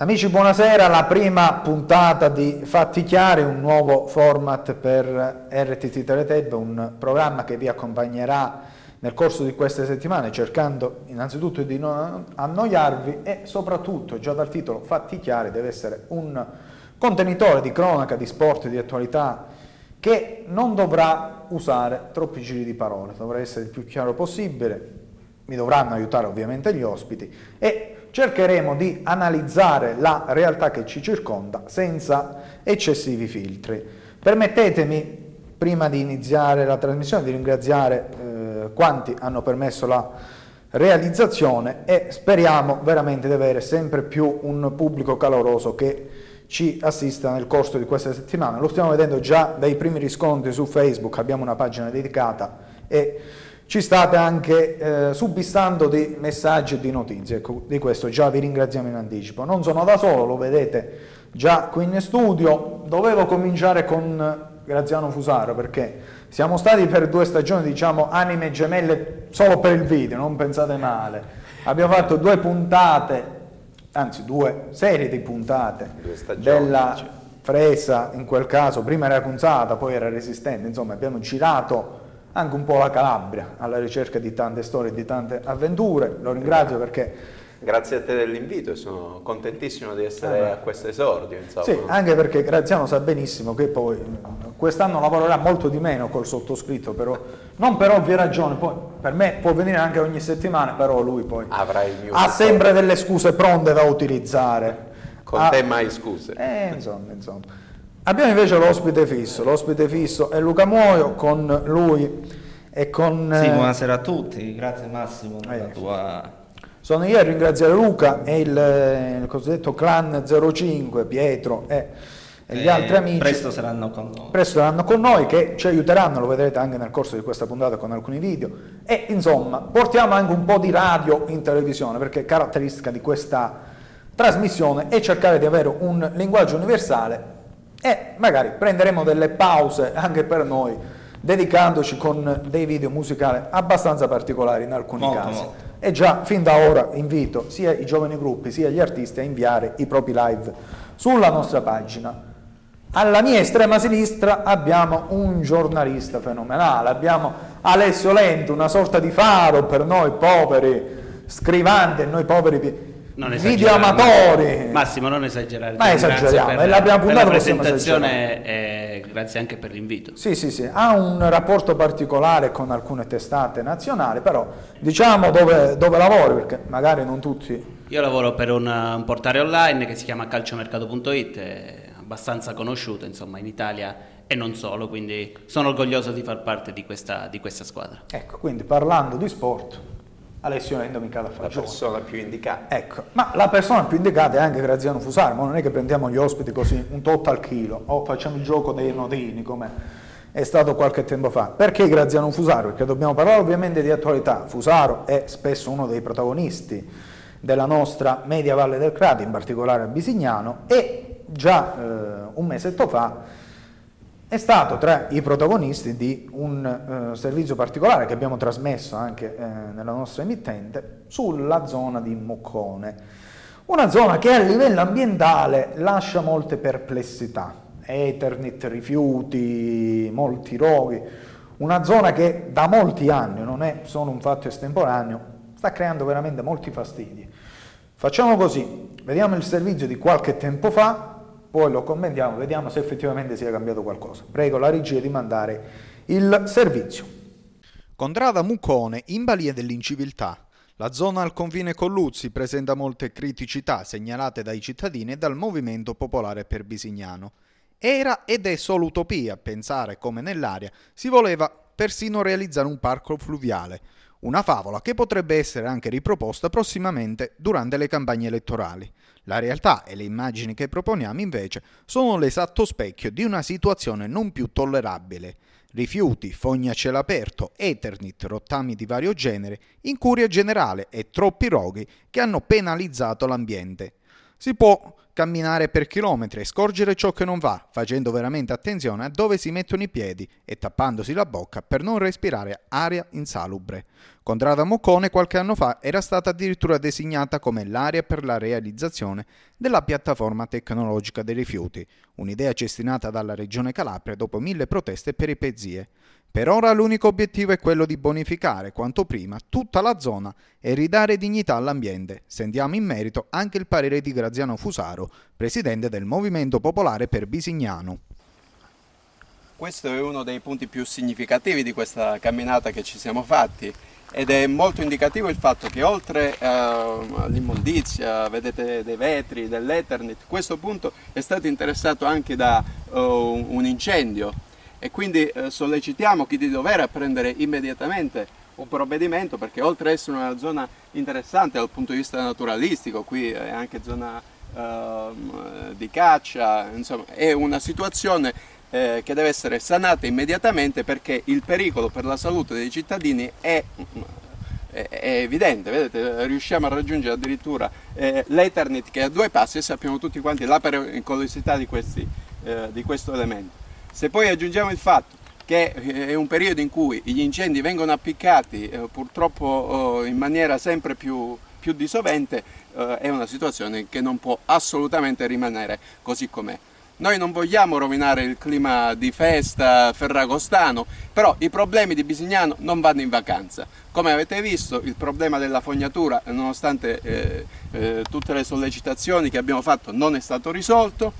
Amici, buonasera. La prima puntata di Fatti Chiari, un nuovo format per RTT Teleteb, un programma che vi accompagnerà nel corso di queste settimane cercando innanzitutto di non annoiarvi e soprattutto, già dal titolo Fatti Chiari, deve essere un contenitore di cronaca, di sport, di attualità che non dovrà usare troppi giri di parole, dovrà essere il più chiaro possibile, mi dovranno aiutare ovviamente gli ospiti e cercheremo di analizzare la realtà che ci circonda senza eccessivi filtri. Permettetemi, prima di iniziare la trasmissione, di ringraziare eh, quanti hanno permesso la realizzazione e speriamo veramente di avere sempre più un pubblico caloroso che ci assista nel corso di questa settimana. Lo stiamo vedendo già dai primi riscontri su Facebook, abbiamo una pagina dedicata e ci state anche eh, subissando di messaggi e di notizie, ecco, di questo già vi ringraziamo in anticipo. Non sono da solo, lo vedete già qui in studio, dovevo cominciare con Graziano Fusaro perché siamo stati per due stagioni, diciamo, anime gemelle solo per il video, non pensate male. Abbiamo fatto due puntate, anzi due serie di puntate stagioni, della cioè. Fresa, in quel caso, prima era Cunzata, poi era Resistente, insomma abbiamo girato anche un po' la Calabria alla ricerca di tante storie, di tante avventure. Lo ringrazio perché... Grazie a te dell'invito, sono contentissimo di essere ah, a questo esordio. Insomma. Sì, anche perché Graziano sa benissimo che poi quest'anno lavorerà molto di meno col sottoscritto, però, non per ovvie ragioni, poi per me può venire anche ogni settimana, però lui poi ha sempre delle scuse pronte da utilizzare. Con ah, te mai scuse. Eh, insomma, insomma. Abbiamo invece l'ospite fisso, l'ospite fisso è Luca Muoio, con lui e con... Sì, eh, buonasera a tutti, grazie Massimo per eh, la tua... Sono io a ringraziare Luca e il, il cosiddetto clan 05, Pietro e, e gli eh, altri amici. Presto saranno con noi. Presto saranno con noi che ci aiuteranno, lo vedrete anche nel corso di questa puntata con alcuni video. E insomma, portiamo anche un po' di radio in televisione perché caratteristica di questa trasmissione è cercare di avere un linguaggio universale e magari prenderemo delle pause anche per noi dedicandoci con dei video musicali abbastanza particolari in alcuni molto, casi. Molto. E già fin da ora invito sia i giovani gruppi sia gli artisti a inviare i propri live sulla nostra pagina. Alla mia estrema sinistra abbiamo un giornalista fenomenale, abbiamo Alessio Lento, una sorta di faro per noi poveri scrivanti e noi poveri non video amatori. Massimo, non esagerare. Ma esageriamo, per, è la prima puntata la presentazione e grazie anche per l'invito. Sì, sì, sì, ha un rapporto particolare con alcune testate nazionali, però diciamo dove, dove lavori, perché magari non tutti... Io lavoro per un, un portale online che si chiama calciomercato.it, è abbastanza conosciuto insomma in Italia e non solo, quindi sono orgoglioso di far parte di questa, di questa squadra. Ecco, quindi parlando di sport, Alessio Lendo mica da Fagione. La persona più indicata. Ecco, ma la persona più indicata è anche Graziano Fusaro, ma non è che prendiamo gli ospiti così un tot al chilo o facciamo il gioco dei nodini come è stato qualche tempo fa. Perché Graziano Fusaro? Perché dobbiamo parlare ovviamente di attualità. Fusaro è spesso uno dei protagonisti della nostra media Valle del Crati, in particolare a Bisignano, e già eh, un mesetto fa è stato tra i protagonisti di un uh, servizio particolare che abbiamo trasmesso anche eh, nella nostra emittente sulla zona di Moccone. Una zona che a livello ambientale lascia molte perplessità, Eternit, rifiuti, molti roghi, una zona che da molti anni, non è solo un fatto estemporaneo, sta creando veramente molti fastidi. Facciamo così, vediamo il servizio di qualche tempo fa, poi lo commentiamo, vediamo se effettivamente sia cambiato qualcosa. Prego la regia di mandare il servizio. Contrada Mucone, in balia dell'inciviltà. La zona al confine con Luzzi presenta molte criticità segnalate dai cittadini e dal Movimento Popolare per Bisignano. Era ed è solo utopia pensare come nell'area si voleva persino realizzare un parco fluviale, una favola che potrebbe essere anche riproposta prossimamente durante le campagne elettorali. La realtà e le immagini che proponiamo invece sono l'esatto specchio di una situazione non più tollerabile. Rifiuti, fogni a cielo aperto, eternit, rottami di vario genere, incuria generale e troppi roghi che hanno penalizzato l'ambiente. Si può camminare per chilometri e scorgere ciò che non va, facendo veramente attenzione a dove si mettono i piedi e tappandosi la bocca per non respirare aria insalubre. Contrada Moccone qualche anno fa era stata addirittura designata come l'area per la realizzazione della piattaforma tecnologica dei rifiuti, un'idea cestinata dalla Regione Calabria dopo mille proteste e peripezie. Per ora l'unico obiettivo è quello di bonificare quanto prima tutta la zona e ridare dignità all'ambiente. Sentiamo in merito anche il parere di Graziano Fusaro, presidente del Movimento Popolare per Bisignano. Questo è uno dei punti più significativi di questa camminata che ci siamo fatti ed è molto indicativo il fatto che oltre uh, all'immondizia, vedete dei vetri, dell'Ethernet, questo punto è stato interessato anche da uh, un incendio e quindi eh, sollecitiamo chi di dovere a prendere immediatamente un provvedimento perché oltre ad essere una zona interessante dal punto di vista naturalistico, qui è anche zona eh, di caccia, insomma è una situazione eh, che deve essere sanata immediatamente perché il pericolo per la salute dei cittadini è, è, evidente, vedete, riusciamo a raggiungere addirittura eh, l'Ethernet che è a due passi e sappiamo tutti quanti la pericolosità di, questi, eh, di questo elemento. Se poi aggiungiamo il fatto che eh, è un periodo in cui gli incendi vengono appiccati eh, purtroppo eh, in maniera sempre più, più disovente, eh, è una situazione che non può assolutamente rimanere così com'è. Noi non vogliamo rovinare il clima di festa ferragostano, però i problemi di Bisignano non vanno in vacanza. Come avete visto il problema della fognatura, nonostante eh, eh, tutte le sollecitazioni che abbiamo fatto, non è stato risolto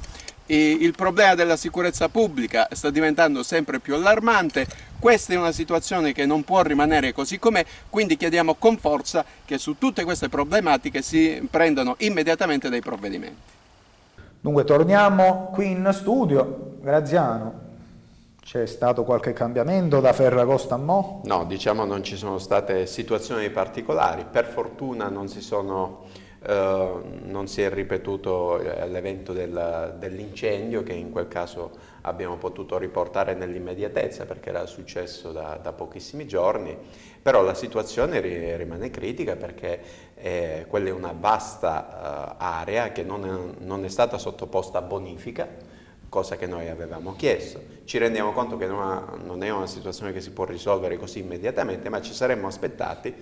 il problema della sicurezza pubblica sta diventando sempre più allarmante, questa è una situazione che non può rimanere così com'è, quindi chiediamo con forza che su tutte queste problematiche si prendano immediatamente dei provvedimenti. Dunque torniamo qui in studio, Graziano, c'è stato qualche cambiamento da Ferragosto a Mo? No, diciamo non ci sono state situazioni particolari, per fortuna non si sono eh, non si è ripetuto eh, l'evento del, dell'incendio che in quel caso abbiamo potuto riportare nell'immediatezza perché era successo da, da, pochissimi giorni, però la situazione rimane critica perché eh, quella è una vasta uh, area che non è, non è stata sottoposta a bonifica, cosa che noi avevamo chiesto. Ci rendiamo conto che non è una situazione che si può risolvere così immediatamente, ma ci saremmo aspettati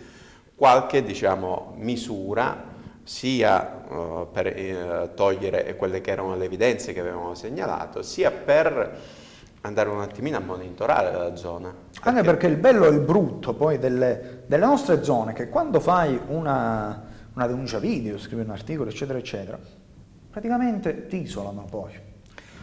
qualche diciamo, misura sia uh, per uh, togliere quelle che erano le evidenze che avevamo segnalato, sia per andare un attimino a monitorare la zona. Perché... Anche perché il bello e il brutto poi delle, delle nostre zone, che quando fai una, una denuncia video, scrivi un articolo, eccetera, eccetera, praticamente ti isolano poi.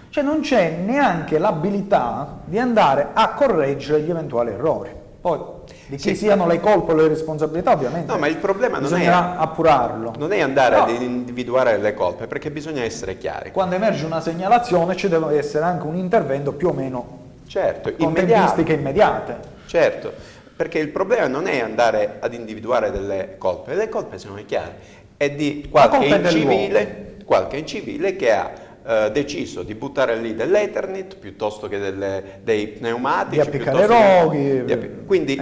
Cioè non c'è neanche l'abilità di andare a correggere gli eventuali errori. Poi di chi sì. siano le colpe o le responsabilità ovviamente no, ma il problema non è, appurarlo. Non è andare no. ad individuare le colpe perché bisogna essere chiari. Quando emerge una segnalazione ci deve essere anche un intervento più o meno certo, con tempistiche immediate. Certo, perché il problema non è andare ad individuare delle colpe, le colpe sono chiare, è di qualche incivile, qualche incivile che ha eh, deciso di buttare lì dell'Ethernet piuttosto che delle, dei pneumatici. Di appiccare roghi. Di, quindi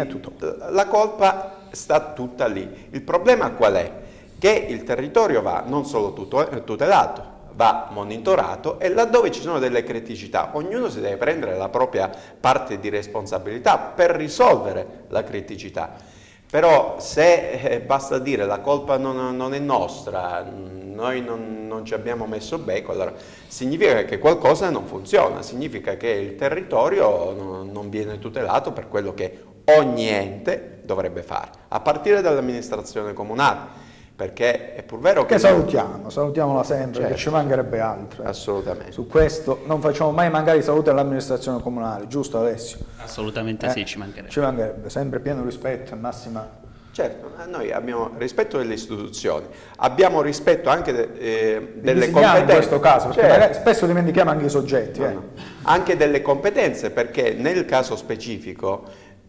la colpa sta tutta lì. Il problema qual è? Che il territorio va non solo tutelato, va monitorato e laddove ci sono delle criticità ognuno si deve prendere la propria parte di responsabilità per risolvere la criticità. Però se eh, basta dire la colpa non, non è nostra, noi non, non, ci abbiamo messo becco, allora significa che qualcosa non funziona, significa che il territorio non, non viene tutelato per quello che ogni ente dovrebbe fare, a partire dall'amministrazione comunale perché è pur vero che... Che salutiamo, salutiamola sempre, certo, che ci mancherebbe altro. Eh. Assolutamente. Su questo non facciamo mai mancare i saluti all'amministrazione comunale, giusto Alessio? Assolutamente eh? sì, ci mancherebbe. Ci mancherebbe, sempre pieno rispetto e massima... Certo, noi abbiamo rispetto delle istituzioni, abbiamo rispetto anche de, eh, delle competenze. in questo caso, perché certo. spesso dimentichiamo anche i soggetti. No, eh. no. Anche delle competenze, perché nel caso specifico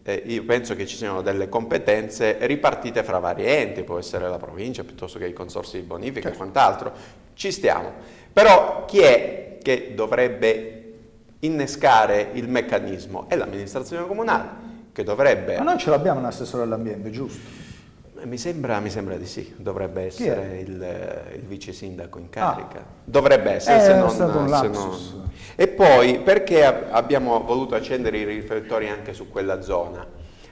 eh, io penso che ci siano delle competenze ripartite fra vari enti, può essere la provincia piuttosto che i consorsi di bonifica certo. e quant'altro, ci stiamo. Però chi è che dovrebbe innescare il meccanismo? È l'amministrazione comunale che dovrebbe... Ma noi ce l'abbiamo un assessore all'ambiente, giusto? Mi sembra, mi sembra, di sì, dovrebbe essere il, il, vice sindaco in carica. Ah. Dovrebbe essere, eh, se non, stato un se non... E poi perché abbiamo voluto accendere i riflettori anche su quella zona?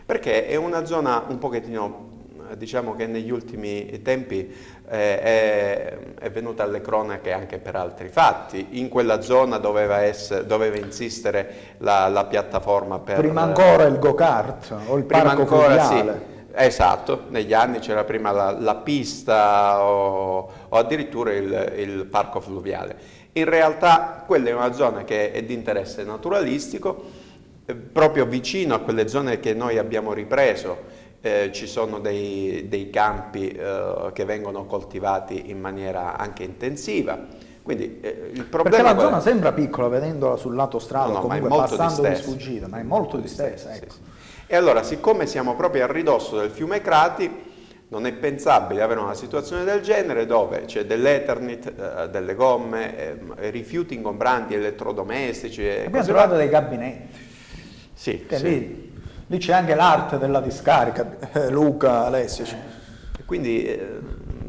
Perché è una zona un pochettino, diciamo che negli ultimi tempi eh, è, è, venuta alle cronache anche per altri fatti. In quella zona doveva, essere, doveva insistere la, la, piattaforma per... Prima ancora il go-kart o il prima parco ancora, fluviale. Sì, Esatto, negli anni c'era prima la, la pista o, o addirittura il, il, parco fluviale. In realtà quella è una zona che è di interesse naturalistico, eh, proprio vicino a quelle zone che noi abbiamo ripreso eh, ci sono dei, dei campi eh, che vengono coltivati in maniera anche intensiva. Quindi, eh, il problema Perché la zona sembra piccola vedendola sul lato strada, no, no, comunque passando di sfuggita, ma è molto distesa. Ecco. Sì, sì. E allora, siccome siamo proprio a ridosso del fiume Crati, non è pensabile avere una situazione del genere dove c'è dell'Eternit, eh, delle gomme, eh, rifiuti ingombranti, elettrodomestici. Abbiamo trovato dei gabinetti. Sì, sì. Lì, lì c'è anche l'arte della discarica, eh, Luca, Alessio. Quindi,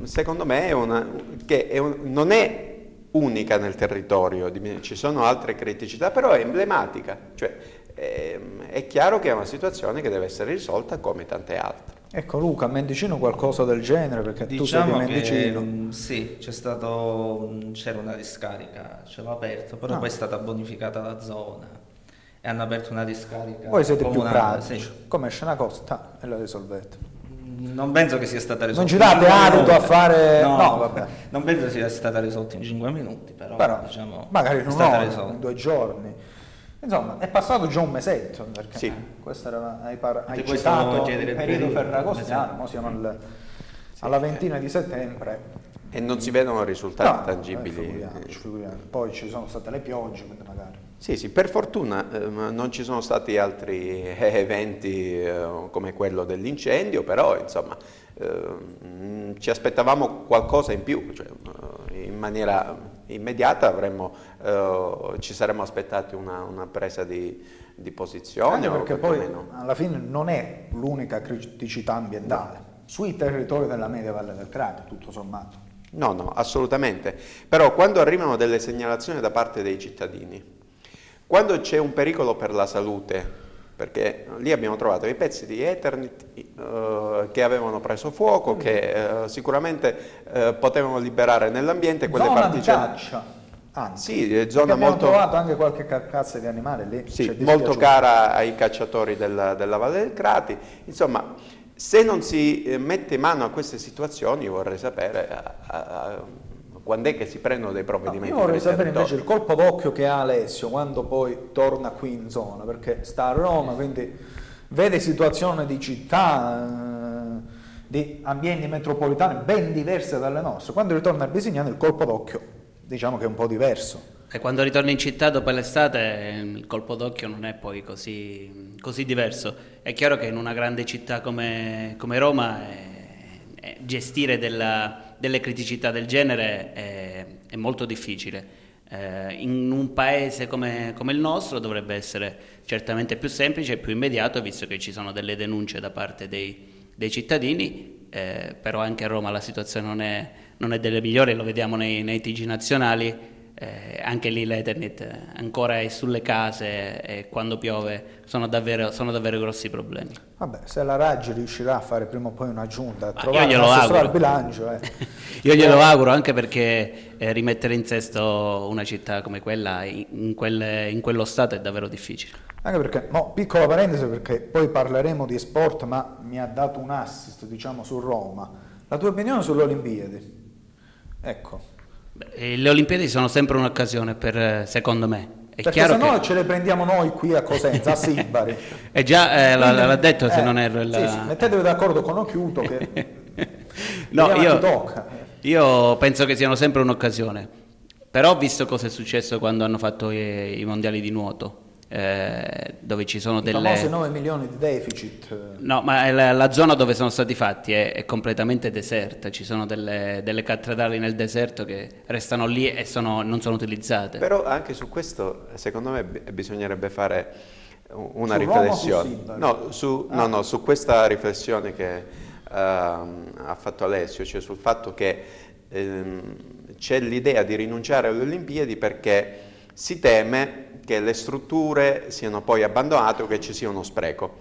secondo me, è una, che è un, non è unica nel territorio, ci sono altre criticità, però è emblematica. Cioè, è chiaro che è una situazione che deve essere risolta come tante altre. Ecco Luca, a Mendicino qualcosa del genere perché diciamo tu sei di Mendicino. Che, mm, sì, c'è stato, c'era una discarica, ce l'ho aperto, però ah. poi è stata bonificata la zona e hanno aperto una discarica. Voi siete più pratici, sì. come esce una costa e la risolvete. Mm, non penso che sia stata risolta. Non girate adito a fare. No, no, vabbè. Non penso sia stata risolta in 5 minuti, però, però diciamo, magari in un'ora, in due giorni. Insomma, è passato già un mesetto, perché sì. questo era, hai, par- hai citato il periodo ferragostiano, esatto. siamo al, sì. alla ventina di settembre. E non si vedono risultati no, tangibili. Figuriamoci, figuriamoci. Poi ci sono state le piogge, magari. Sì, sì, per fortuna eh, non ci sono stati altri eventi eh, come quello dell'incendio, però insomma eh, ci aspettavamo qualcosa in più, cioè, eh, in maniera immediata avremmo, eh, ci saremmo aspettati una, una presa di, di posizione. Anche perché poi meno. alla fine non è l'unica criticità ambientale, no. sui territori della media Valle del Crate tutto sommato. No, no, assolutamente. Però quando arrivano delle segnalazioni da parte dei cittadini, quando c'è un pericolo per la salute, perché lì abbiamo trovato i pezzi di Eternit uh, che avevano preso fuoco, che uh, sicuramente uh, potevano liberare nell'ambiente quelle zona particelle. Di caccia. Anzi, sì, è zona abbiamo molto... trovato anche qualche carcazza di animale lì. Sì, molto cara ai cacciatori della, della Valle del Crati. Insomma, se non si eh, mette mano a queste situazioni, io vorrei sapere a, a, quando è che si prendono dei provvedimenti. No, io vorrei sapere invece il colpo d'occhio che ha Alessio quando poi torna qui in zona, perché sta a Roma, quindi vede situazioni di città, eh, di ambienti metropolitani ben diverse dalle nostre. Quando ritorna a Bisignano il colpo d'occhio diciamo che è un po' diverso. E quando ritorni in città dopo l'estate il colpo d'occhio non è poi così, così diverso. È chiaro che in una grande città come, come Roma è, è gestire della, delle criticità del genere è, è molto difficile. Eh, in un paese come, come, il nostro dovrebbe essere certamente più semplice e più immediato, visto che ci sono delle denunce da parte dei, dei cittadini, eh, però anche a Roma la situazione non è, non è delle migliori, lo vediamo nei, nei TG nazionali, eh, anche lì l'Ethernet ancora è sulle case e quando piove sono davvero, sono davvero grossi problemi. Vabbè, se la Raggi riuscirà a fare prima o poi una giunta, a Ma trovare io glielo auguro. bilancio. Eh. io glielo auguro anche perché eh, rimettere in sesto una città come quella in, in, quelle, in quello stato è davvero difficile. Anche perché, no, piccola parentesi perché poi parleremo di sport, ma mi ha dato un assist diciamo su Roma. La tua opinione sulle Olimpiadi? Ecco. Beh, le Olimpiadi sono sempre un'occasione per, secondo me. È Perché se no che... ce le prendiamo noi qui a Cosenza, a Sibari. È già, eh, Quindi, l'ha detto se eh, non erro. La... Sì, sì, mettetevi d'accordo con Occhiuto che no, io, io penso che siano sempre un'occasione. Però ho visto cosa è successo quando hanno fatto i, i mondiali di nuoto eh, dove ci sono I delle... famosi 9 milioni di deficit. No, ma la, la zona dove sono stati fatti è, è completamente deserta, ci sono delle, delle, cattedrali nel deserto che restano lì e sono, non sono utilizzate. Però anche su questo secondo me bisognerebbe fare una su riflessione. No su, ah. no, no, su questa riflessione che uh, ha fatto Alessio, cioè sul fatto che ehm, c'è l'idea di rinunciare alle Olimpiadi perché si teme che le strutture siano poi abbandonate o che ci sia uno spreco.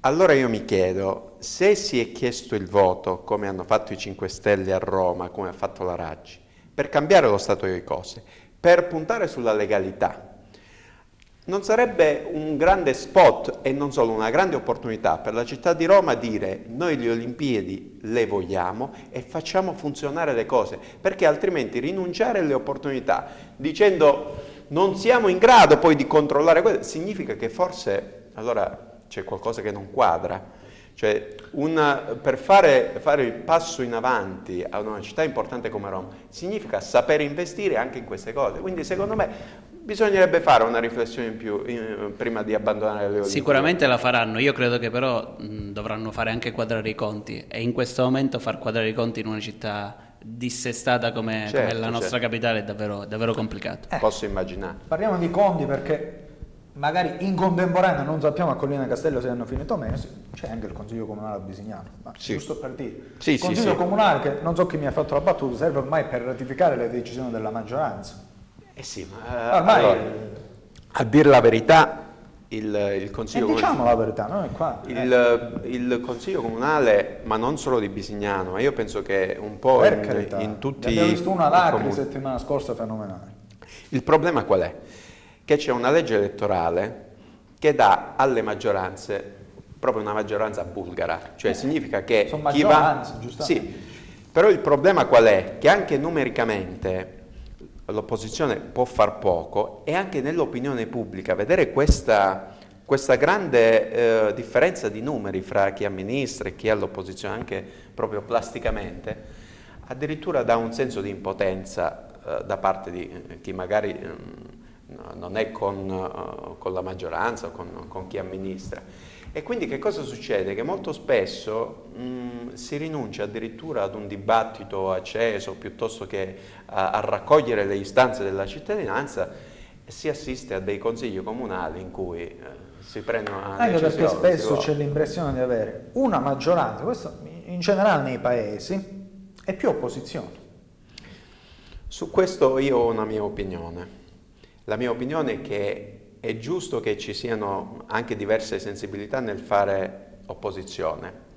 Allora io mi chiedo, se si è chiesto il voto, come hanno fatto i 5 Stelle a Roma, come ha fatto la Raggi, per cambiare lo stato delle cose, per puntare sulla legalità, non sarebbe un grande spot e non solo una grande opportunità per la città di Roma dire noi le Olimpiadi le vogliamo e facciamo funzionare le cose, perché altrimenti rinunciare alle opportunità dicendo non siamo in grado poi di controllare quello, significa che forse allora c'è qualcosa che non quadra. Cioè, una, per fare, fare, il passo in avanti a una città importante come Roma significa sapere investire anche in queste cose. Quindi secondo me bisognerebbe fare una riflessione in più in, prima di abbandonare le Olimpiadi. Sicuramente la faranno, io credo che però mh, dovranno fare anche quadrare i conti e in questo momento far quadrare i conti in una città dissestata come, certo, come la nostra certo. capitale è davvero, davvero complicato. Eh, Posso immaginare. Parliamo di conti perché magari in contemporanea non sappiamo a Collina Castello se hanno finito o meno, c'è anche il Consiglio Comunale a Bisignano, ma sì. giusto per dire. Sì, il Consiglio sì, Comunale, che non so chi mi ha fatto la battuta, serve ormai per ratificare le decisioni della maggioranza eh sì, ma ormai allora, a dire la verità il, il Consiglio Comunale... diciamo la verità, non è qua. Il, il, Consiglio Comunale, ma non solo di Bisignano, ma io penso che un po' in, in, tutti... Abbiamo visto una lacri settimana scorsa fenomenale. Il problema qual è? Che c'è una legge elettorale che dà alle maggioranze proprio una maggioranza bulgara, cioè eh, significa che chi va... Sì, però il problema qual è? Che anche numericamente l'opposizione può far poco e anche nell'opinione pubblica vedere questa, questa grande eh, differenza di numeri fra chi amministra e chi è all'opposizione, anche proprio plasticamente, addirittura dà un senso di impotenza eh, da parte di eh, chi magari mm, non è con, uh, con, la maggioranza o con, con chi amministra. E quindi che cosa succede? Che molto spesso mh, si rinuncia addirittura ad un dibattito acceso piuttosto che a, a, raccogliere le istanze della cittadinanza e si assiste a dei consigli comunali in cui eh, si prendono Anche perché spesso c'è l'impressione di avere una maggioranza, questo in generale nei paesi, e più opposizione. Su questo io ho una mia opinione. La mia opinione è che è giusto che ci siano anche diverse sensibilità nel fare opposizione.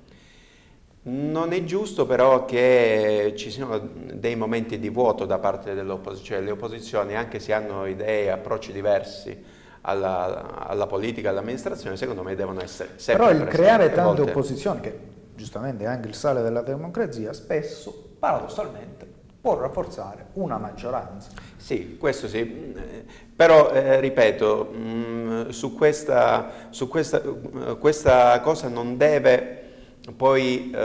Non è giusto però che ci siano dei momenti di vuoto da parte dell'opposizione. Le opposizioni, anche se hanno idee e approcci diversi alla, alla politica, all'amministrazione, secondo me devono essere sempre Però il creare tante volte... opposizioni, che giustamente è anche il sale della democrazia, spesso, paradossalmente, può rafforzare una maggioranza. Sì, questo sì, però eh, ripeto, mh, mm, su, questa, su questa, uh, questa, cosa non deve poi uh,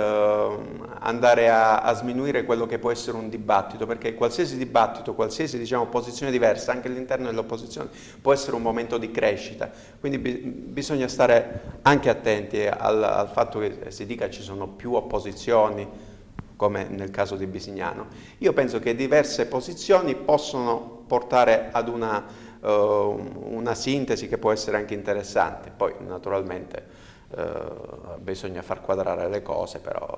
andare a, a, sminuire quello che può essere un dibattito, perché qualsiasi dibattito, qualsiasi diciamo, posizione diversa, anche all'interno dell'opposizione, può essere un momento di crescita. Quindi bi bisogna stare anche attenti al, al fatto che si dica ci sono più opposizioni, come nel caso di Bisignano. Io penso che diverse posizioni possono portare ad una, uh, una sintesi che può essere anche interessante, poi naturalmente uh, bisogna far quadrare le cose, però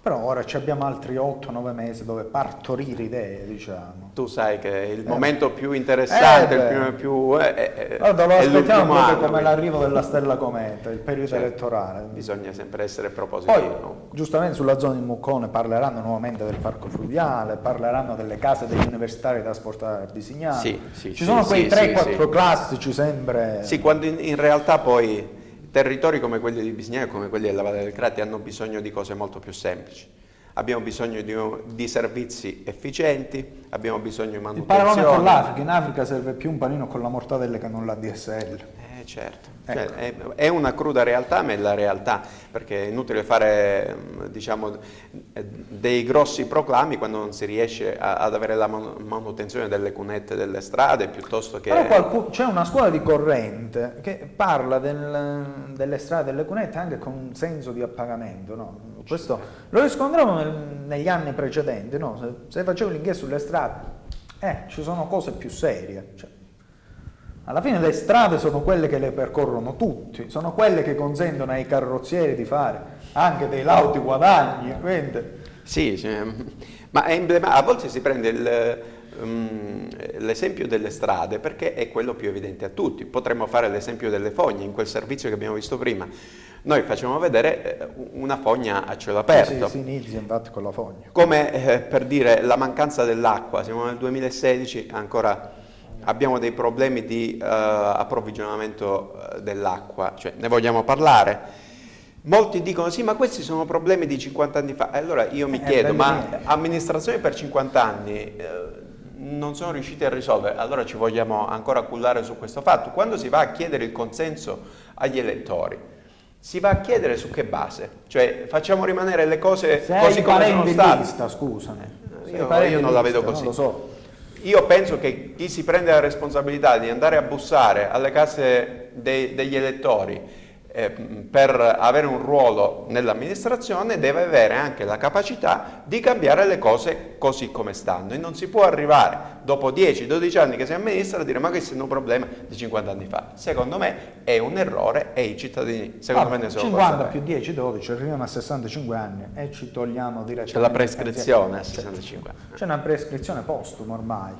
però ora abbiamo altri 8-9 mesi dove partorire idee, diciamo. Tu sai che il eh. momento più interessante, eh, il più... più eh, eh, Guarda, lo aspettiamo proprio anno, come l'arrivo della stella cometa, il periodo certo, elettorale. Bisogna sempre essere propositivi. Poi, giustamente sulla zona di Muccone parleranno nuovamente del parco fluviale, parleranno delle case degli universitari da trasportare a Bisignano. Sì, sì, Ci sì, sono quei 3-4 sì, classici sempre... Sì, quando in, in realtà poi Territori come quelli di Bisignano e come quelli della Valle del Crati hanno bisogno di cose molto più semplici. Abbiamo bisogno di, di servizi efficienti, abbiamo bisogno di manutenzione. Il paragone con l'Africa, in Africa serve più un panino con la mortadella che non la DSL. Eh certo, ecco. cioè, è, è, una cruda realtà, ma è la realtà, perché è inutile fare diciamo, dei grossi proclami quando non si riesce a, ad avere la manutenzione delle cunette delle strade piuttosto che... Però c'è una scuola di corrente che parla del, delle strade, delle cunette anche con un senso di appagamento, no? Questo lo riscontriamo nel, negli anni precedenti, no? se, se facevo l'inchiesta sulle strade, eh, ci sono cose più serie. Cioè, Alla fine le strade sono quelle che le percorrono tutti, sono quelle che consentono ai carrozzieri di fare anche dei lauti guadagni. Quindi... Sì, cioè, ma. A volte si prende il, um, l'esempio delle strade perché è quello più evidente a tutti. Potremmo fare l'esempio delle fogne in quel servizio che abbiamo visto prima. Noi facciamo vedere eh, una fogna a cielo aperto. Sì, si inizia infatti con la fogna. Come eh, per dire la mancanza dell'acqua, siamo nel 2016, ancora abbiamo dei problemi di uh, approvvigionamento eh, dell'acqua, cioè ne vogliamo parlare. Molti dicono sì, ma questi sono problemi di 50 anni fa. Allora io mi chiedo, ma amministrazioni per 50 anni eh, non sono riusciti a risolvere, allora ci vogliamo ancora cullare su questo fatto. Quando si va a chiedere il consenso agli elettori, si va a chiedere su che base? Cioè facciamo rimanere le cose Se così come sono state. Lista, scusami. Io, io non la vedo così. Non lo so. Io penso che chi si prende la responsabilità di andare a bussare alle case dei, degli elettori eh, per avere un ruolo nell'amministrazione deve avere anche la capacità di cambiare le cose così come stanno e non si può arrivare dopo 10-12 anni che si amministra a dire ma questi sono un problema di 50 anni fa. Secondo me è un errore e i cittadini secondo ah, me ne sono 50 più 10, 12, arriviamo a 65 anni e ci togliamo direttamente. C'è la prescrizione a 65 anni. C'è una prescrizione postuma ormai.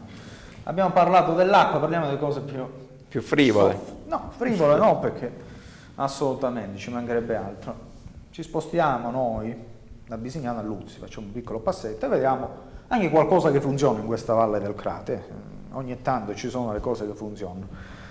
Abbiamo parlato dell'acqua, parliamo di cose più... Più frivole. No, frivole no perché Assolutamente, ci mancherebbe altro. Ci spostiamo noi da Bisignano a Luzzi, facciamo un piccolo passetto e vediamo anche qualcosa che funziona in questa valle del Crate. Ogni tanto ci sono le cose che funzionano.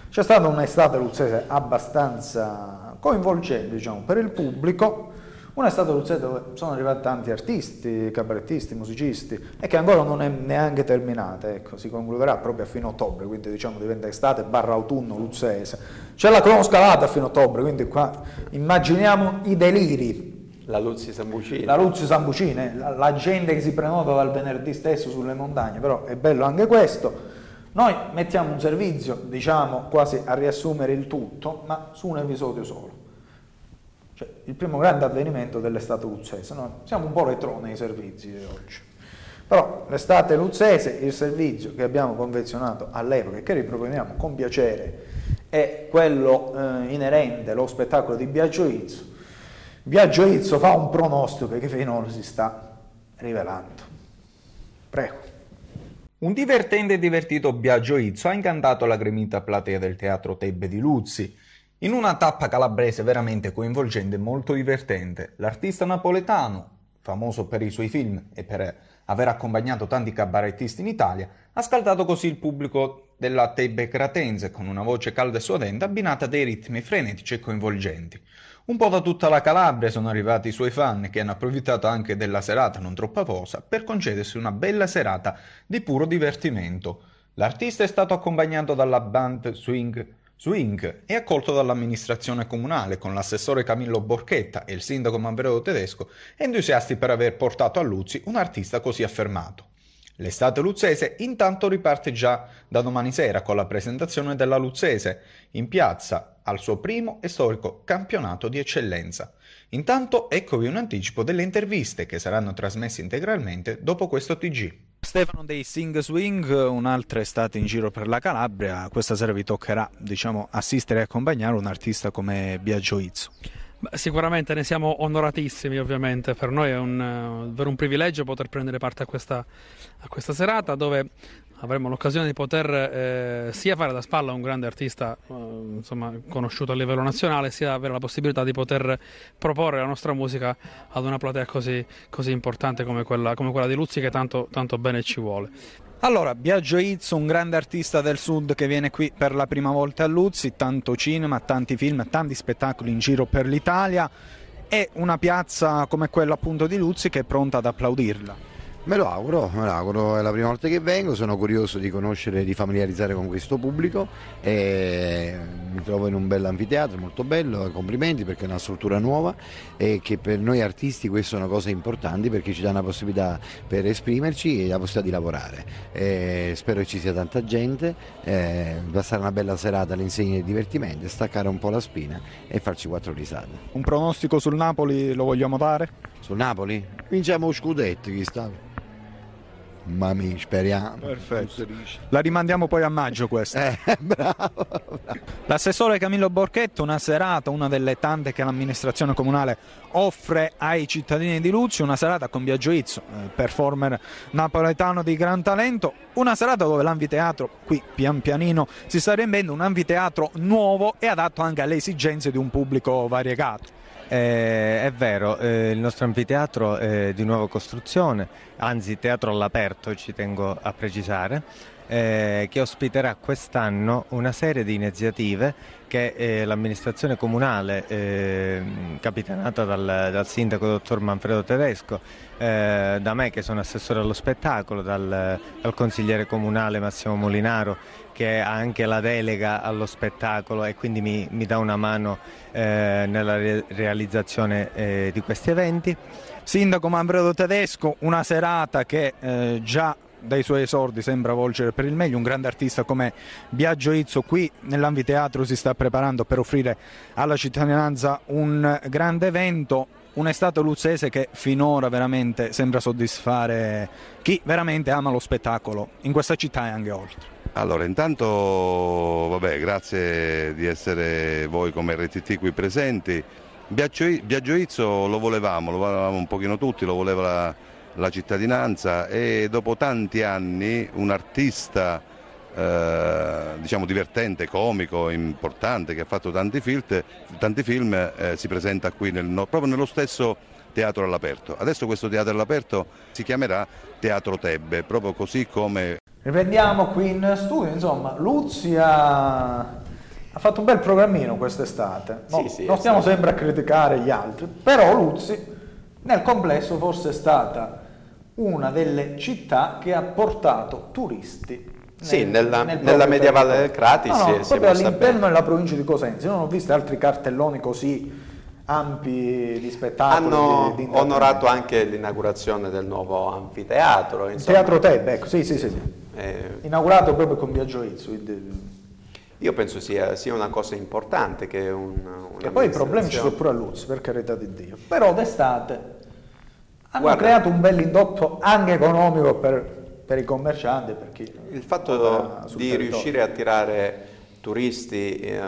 C'è stata un'estate luzzese abbastanza coinvolgente diciamo, per il pubblico, un'estate luzzese dove sono arrivati tanti artisti, cabarettisti, musicisti e che ancora non è neanche terminata, ecco, si concluderà proprio a fine ottobre, quindi diciamo diventa estate barra autunno luzzese c'è la cronoscalata a fine ottobre, quindi qua immaginiamo i deliri. La Luzzi Sambucini. La Luzzi Sambucini, la, la gente che si prenota dal venerdì stesso sulle montagne, però è bello anche questo. Noi mettiamo un servizio, diciamo quasi a riassumere il tutto, ma su un episodio solo. Cioè, il primo grande avvenimento dell'estate luzzese. Noi siamo un po' retro nei servizi oggi. Però l'estate luzzese, il servizio che abbiamo convenzionato all'epoca e che riproponiamo con piacere è quello eh, inerente allo spettacolo di Biagio Izzo. Biagio Izzo fa un pronostico che finora si sta rivelando. Prego. Un divertente e divertito Biagio Izzo ha incantato la gremita platea del teatro Tebbe di Luzzi. In una tappa calabrese veramente coinvolgente e molto divertente, l'artista napoletano, famoso per i suoi film e per aver accompagnato tanti cabarettisti in Italia, ha scaldato così il pubblico della Tebe Cratense con una voce calda e suadente abbinata a dei ritmi frenetici e coinvolgenti. Un po' da tutta la Calabria sono arrivati i suoi fan che hanno approfittato anche della serata non troppo aposa per concedersi una bella serata di puro divertimento. L'artista è stato accompagnato dalla band Swing Swing e accolto dall'amministrazione comunale con l'assessore Camillo Borchetta e il sindaco Manfredo Tedesco, entusiasti per aver portato a Luzzi un artista così affermato. L'estate luzzese intanto riparte già da domani sera con la presentazione della Luzzese in piazza al suo primo e storico campionato di eccellenza. Intanto eccovi un anticipo delle interviste che saranno trasmesse integralmente dopo questo TG. Stefano dei Sing Swing, un'altra estate in giro per la Calabria, questa sera vi toccherà diciamo, assistere e accompagnare un artista come Biagio Izzo. Sicuramente ne siamo onoratissimi, ovviamente. Per noi è un, uh, un privilegio poter prendere parte a questa, a questa serata dove avremo l'occasione di poter eh, sia fare da spalla a un grande artista eh, insomma, conosciuto a livello nazionale, sia avere la possibilità di poter proporre la nostra musica ad una platea così, così importante come quella, come quella, di Luzzi che tanto, tanto bene ci vuole. Allora, Biagio Izzo, un grande artista del sud che viene qui per la prima volta a Luzzi, tanto cinema, tanti film, tanti spettacoli in giro per l'Italia e una piazza come quella appunto di Luzzi che è pronta ad applaudirla. Me lo auguro, me lo auguro, è la prima volta che vengo, sono curioso di conoscere, di familiarizzare con questo pubblico e mi trovo in un bel anfiteatro, molto bello, complimenti perché è una struttura nuova e che per noi artisti queste sono cose importanti perché ci dà una possibilità per esprimerci e la possibilità di lavorare. E spero che ci sia tanta gente, passare una bella serata all'insegna del divertimento, staccare un po' la spina e farci quattro risate. Un pronostico sul Napoli lo vogliamo dare? Sul Napoli? Vinciamo scudetto chi sta. Ma mi speriamo. Perfetto. La rimandiamo poi a maggio questa. Eh, bravo, bravo. L'assessore Camillo Borchetto, una serata, una delle tante che l'amministrazione comunale offre ai cittadini di Luzio, una serata con Biagio Izzo, eh, performer napoletano di gran talento, una serata dove l'anfiteatro qui pian pianino si sta riempiendo, un anfiteatro nuovo e adatto anche alle esigenze di un pubblico variegato. Eh, è vero, eh, il nostro anfiteatro è di nuova costruzione, anzi teatro all'aperto ci tengo a precisare, eh, che ospiterà quest'anno una serie di iniziative che eh, l'amministrazione comunale, eh, capitanata dal, dal, sindaco dottor Manfredo Tedesco, eh, da me che sono assessore allo spettacolo, dal, dal consigliere comunale Massimo Molinaro che ha anche la delega allo spettacolo e quindi mi, mi dà una mano eh, nella re realizzazione eh, di questi eventi. Sindaco Manfredo Tedesco, una serata che eh, già dai suoi esordi sembra volgere per il meglio, un grande artista come Biagio Izzo qui nell'anfiteatro si sta preparando per offrire alla cittadinanza un grande evento, un'estate luzzese che finora veramente sembra soddisfare chi veramente ama lo spettacolo in questa città e anche oltre. Allora, intanto, vabbè, grazie di essere voi come RTT qui presenti. Biagio Izzo lo volevamo, lo volevamo un pochino tutti, lo voleva la, cittadinanza e dopo tanti anni un artista eh, diciamo divertente, comico, importante, che ha fatto tanti film, tanti film eh, si presenta qui nel, proprio nello stesso teatro all'aperto. Adesso questo teatro all'aperto si chiamerà Teatro Tebbe, proprio così come... Riprendiamo qui in studio, insomma, Luzzi ha, ha fatto un bel programmino quest'estate. No, sì, sì, non stiamo sempre a criticare gli altri, però Luzzi nel complesso forse è stata una delle città che ha portato turisti sì, nella, nel nella medievale del Crati no, no, si, proprio all'interno della provincia di Cosenza. Io non ho visto altri cartelloni così ampi di spettacoli. Hanno di, di onorato anche l'inaugurazione del nuovo anfiteatro. Il Teatro Tebe, ecco, sì, sì, sì. Eh, Inaugurato proprio con Biagio Izzo. Io penso sia, sia, una cosa importante che un... E poi i problemi ci sono pure a Luz, per carità di Dio. Però d'estate hanno Guarda, creato un bel indotto anche economico per, per i commercianti. Per chi il fatto di territorio. riuscire a tirare turisti eh,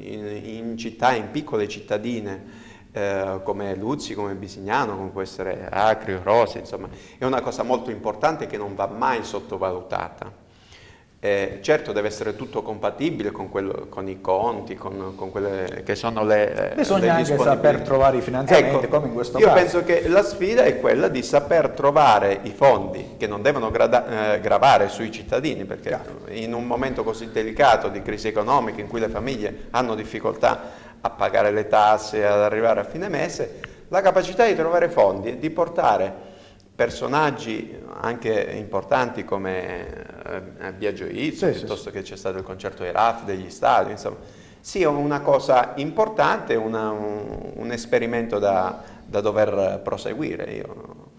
in, in, città, in piccole cittadine, eh, come Luzzi, come Bisignano, come può essere Acrio, Rose, insomma, è una cosa molto importante che non va mai sottovalutata. Eh, certo deve essere tutto compatibile con, quello, con i conti, con, con, quelle che sono le Bisogna le anche saper trovare i finanziamenti ecco, come in questo io caso. Io penso che la sfida è quella di saper trovare i fondi che non devono grada, eh, gravare sui cittadini perché Chiaro. in un momento così delicato di crisi economica in cui le famiglie hanno difficoltà a pagare le tasse, ad arrivare a fine mese, la capacità di trovare fondi e di portare personaggi anche importanti come eh, Biagio Izzo, sì, piuttosto sì. che c'è stato il concerto dei RAF, degli stadi, insomma, sia una cosa importante, una, un, un, esperimento da, da, dover proseguire. Io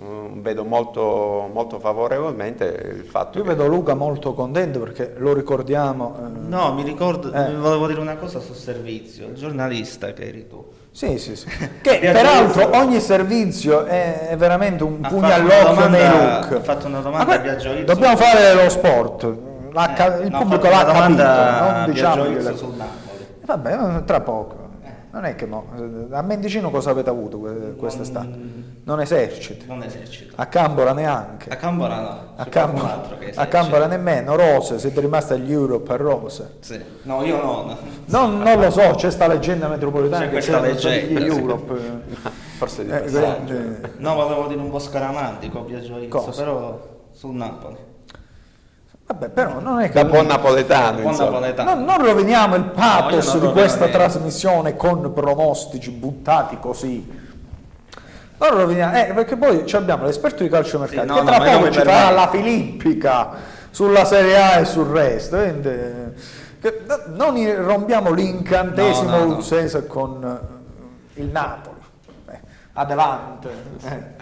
um, vedo molto, molto, favorevolmente il fatto Io che... vedo Luca molto contento perché lo ricordiamo. Eh... No, mi ricordo, eh. volevo dire una cosa sul servizio, il giornalista che eri tu sì, sì, sì. Che peraltro ogni servizio è, è veramente un pugno all'occhio nei look. Ha fatto una domanda a Biagio Izzo. Dobbiamo fare lo sport. Eh, il no, pubblico l'ha capito, non diciamo sul Napoli. Vabbè, tra poco. Non è che mo, a Mendicino cosa avete avuto quest'estate? Non esercito. Non esercito. A Cambora neanche. A Cambora no. A, Cambora, a Cambora nemmeno. Rose, siete rimasti agli Europe a Rose. Sì. No, io no. Non, non lo so, c'è sta leggenda metropolitana c'è che c'è leggenda, gli Europe. Forse di eh, eh, No, volevo dire un po' scaramantico, Biagio Izzo, però sul Napoli. Vabbè, però non è che... Da buon napoletano, buon napoletano. Non, non, roviniamo il pathos no, di questa trasmissione con pronostici buttati così. Non roviniamo, eh, perché poi abbiamo l'esperto di calcio mercato sì, no, che tra no, poco ci farà la filippica sulla Serie A e sul resto. Quindi, che, non rompiamo l'incantesimo no, no, con il Napoli. Eh, adelante.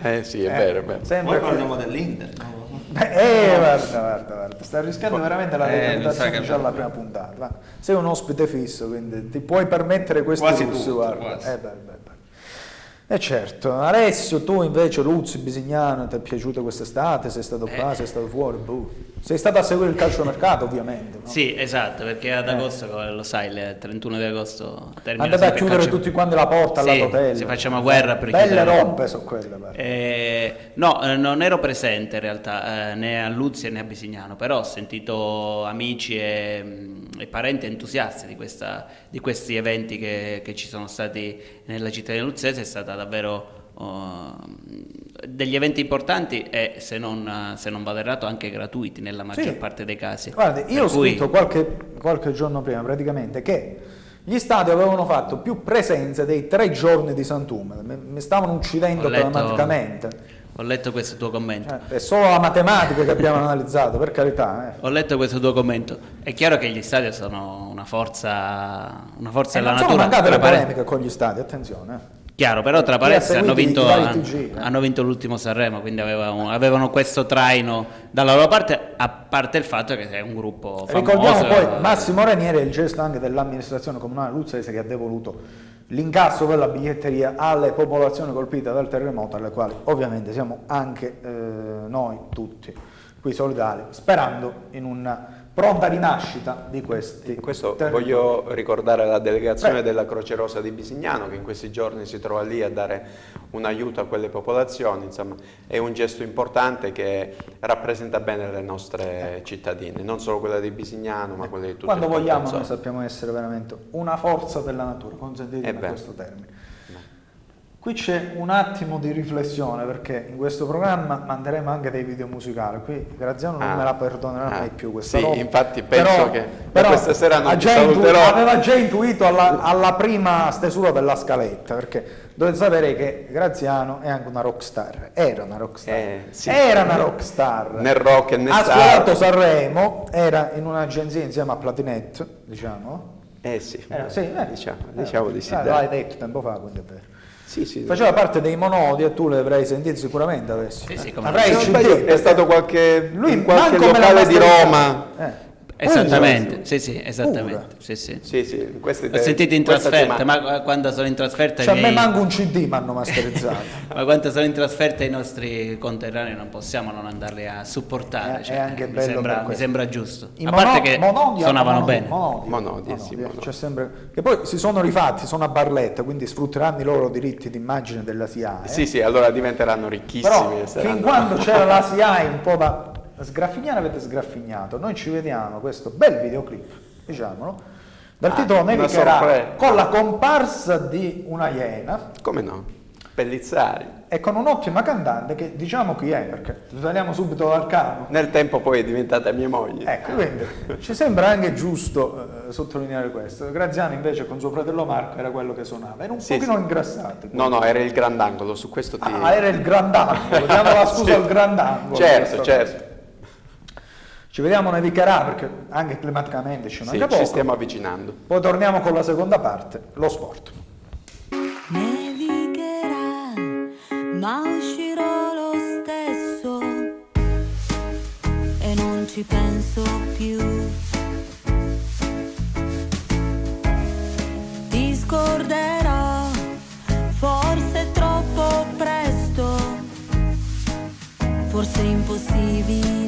Eh, eh sì, è eh, vero. È vero. Sempre Poi parliamo dell'Inter. Eh, guarda, guarda, guarda, stai rischiando veramente la reputazione eh, già alla prima puntata. Va. Sei un ospite fisso, quindi ti puoi permettere questo quasi lusso, tutto, guarda. Eh, beh, beh, beh. Eh certo, Alessio, tu invece Luzzi, Bisignano, ti è piaciuta quest'estate? Sei stato qua, Eh. sei stato fuori? Boh. Sei stato a seguire il calciomercato ovviamente. no? Sì, esatto, perché ad agosto, come lo sai, il 31 di agosto termina Andate a chiudere calcio- tutti quanti la porta Sì, all'hotel. se facciamo guerra per Belle rompe sono quelle. Eh, no, eh, non ero presente in realtà eh, né a Luzzi né a Bisignano, però ho sentito amici e, mm, e parenti entusiasti di, questa- di questi eventi che, che ci sono stati nella città di Luzzese, è stata davvero oh, degli eventi importanti e se non, se non vado errato anche gratuiti nella maggior Sì. parte dei casi. Guardi, io Per ho cui- scritto qualche, qualche giorno prima praticamente che gli stati avevano fatto più presenze dei tre giorni di Sant'Ume, mi, stavano uccidendo letto- drammaticamente. Ho letto questo tuo commento. Cioè, è solo la matematica che abbiamo analizzato, per carità. eh. Ho letto questo tuo commento. È chiaro che gli stadi sono una forza, una forza E della non sono natura. mancate le polemiche con gli stati, attenzione. Eh. Chiaro, però tra Chi ha parentesi hanno vinto, TG, eh. hanno vinto l'ultimo Sanremo, quindi avevano, avevano questo traino dalla loro parte, a parte il fatto che è un gruppo famoso. Ricordiamo poi eh, Massimo Ranieri e il gesto anche dell'amministrazione comunale luzzese che ha devoluto l'incasso per la biglietteria alle popolazioni colpite dal terremoto, alle quali ovviamente siamo anche eh, noi tutti qui solidali, sperando in una pronta rinascita di questi. In questo territori. voglio ricordare la delegazione Beh. della Croce Rosa di Bisignano che in questi giorni si trova lì a dare un aiuto a quelle popolazioni, insomma è un gesto importante che rappresenta bene le nostre cittadine, non solo quella di Bisignano ma quelle di tutto Quando vogliamo noi sappiamo essere veramente una forza della natura, consentitemi vero. questo termine. Qui c'è un attimo di riflessione perché in questo programma manderemo anche dei video musicali. Qui Graziano non Ah. me la perdonerà Ah. mai più questa Sì, roba. infatti penso che da questa sera non già intu- saluterò. aveva già intuito alla, alla prima stesura della scaletta perché dovete sapere che Graziano è anche una rockstar. Era una rockstar. Eh, sì. Era una rockstar. Nel rock e nel ha studiato Sanremo, era in un'agenzia insieme a Platinet, diciamo. Eh sì, Era- sì, eh. diciamo, Eh, diciamo di sì. eh, l'hai detto tempo fa, quindi è vero. Sì, sì, Faceva parte dei monodi e tu le avrai sentite sicuramente adesso. Sì, sì, Eh, come avrai è stato qualche, Lui in qualche locale di. Roma. Eh. Esattamente, Pure. sì, sì, esattamente. Sì, sì. Sì, sì, questi Ho sentito in trasferta, ma quando sono in trasferta Cioè, a me manco un CD mi hanno masterizzato. Ma quando sono in trasferta i nostri conterranei non possiamo non andarli a supportare, È- cioè, è anche mi, bello sembra, per mi sembra giusto. I a mono- parte che monodi- suonavano monodi- bene. monodi- Monodi, monodi, sì, eh, monodi. c'è sempre- Che poi si sono rifatti, sono a Barletta, quindi sfrutteranno i loro diritti d'immagine della SIAE. Sì, sì, allora diventeranno ricchissimi. Però e fin saranno- quando c'era la SIAE un po' da sgraffignare avete sgraffignato, noi ci vediamo questo bel videoclip, diciamolo, dal Ah, titolo Nevicherà con la comparsa di una iena Come no? Pellizzari. e con un'ottima cantante che diciamo chi è perché saliamo subito dal cavo. Nel tempo poi è diventata mia moglie. Ecco, quindi ci sembra anche giusto eh, sottolineare questo. Graziano invece con suo fratello Marco era quello che suonava, era un Sì, pochino sì. ingrassato. No, no, era il grandangolo, su questo ti... Ah, era il grandangolo, diamo la scusa Sì. al grandangolo. Certo, Questo- certo. Ci vediamo nevicherà perché anche climaticamente ci Sì, manca ci poco. stiamo avvicinando. Poi torniamo con la seconda parte, lo sport. Nevicherà, ma uscirò lo stesso e non ci penso più. Ti scorderò, forse è troppo presto, forse è impossibile.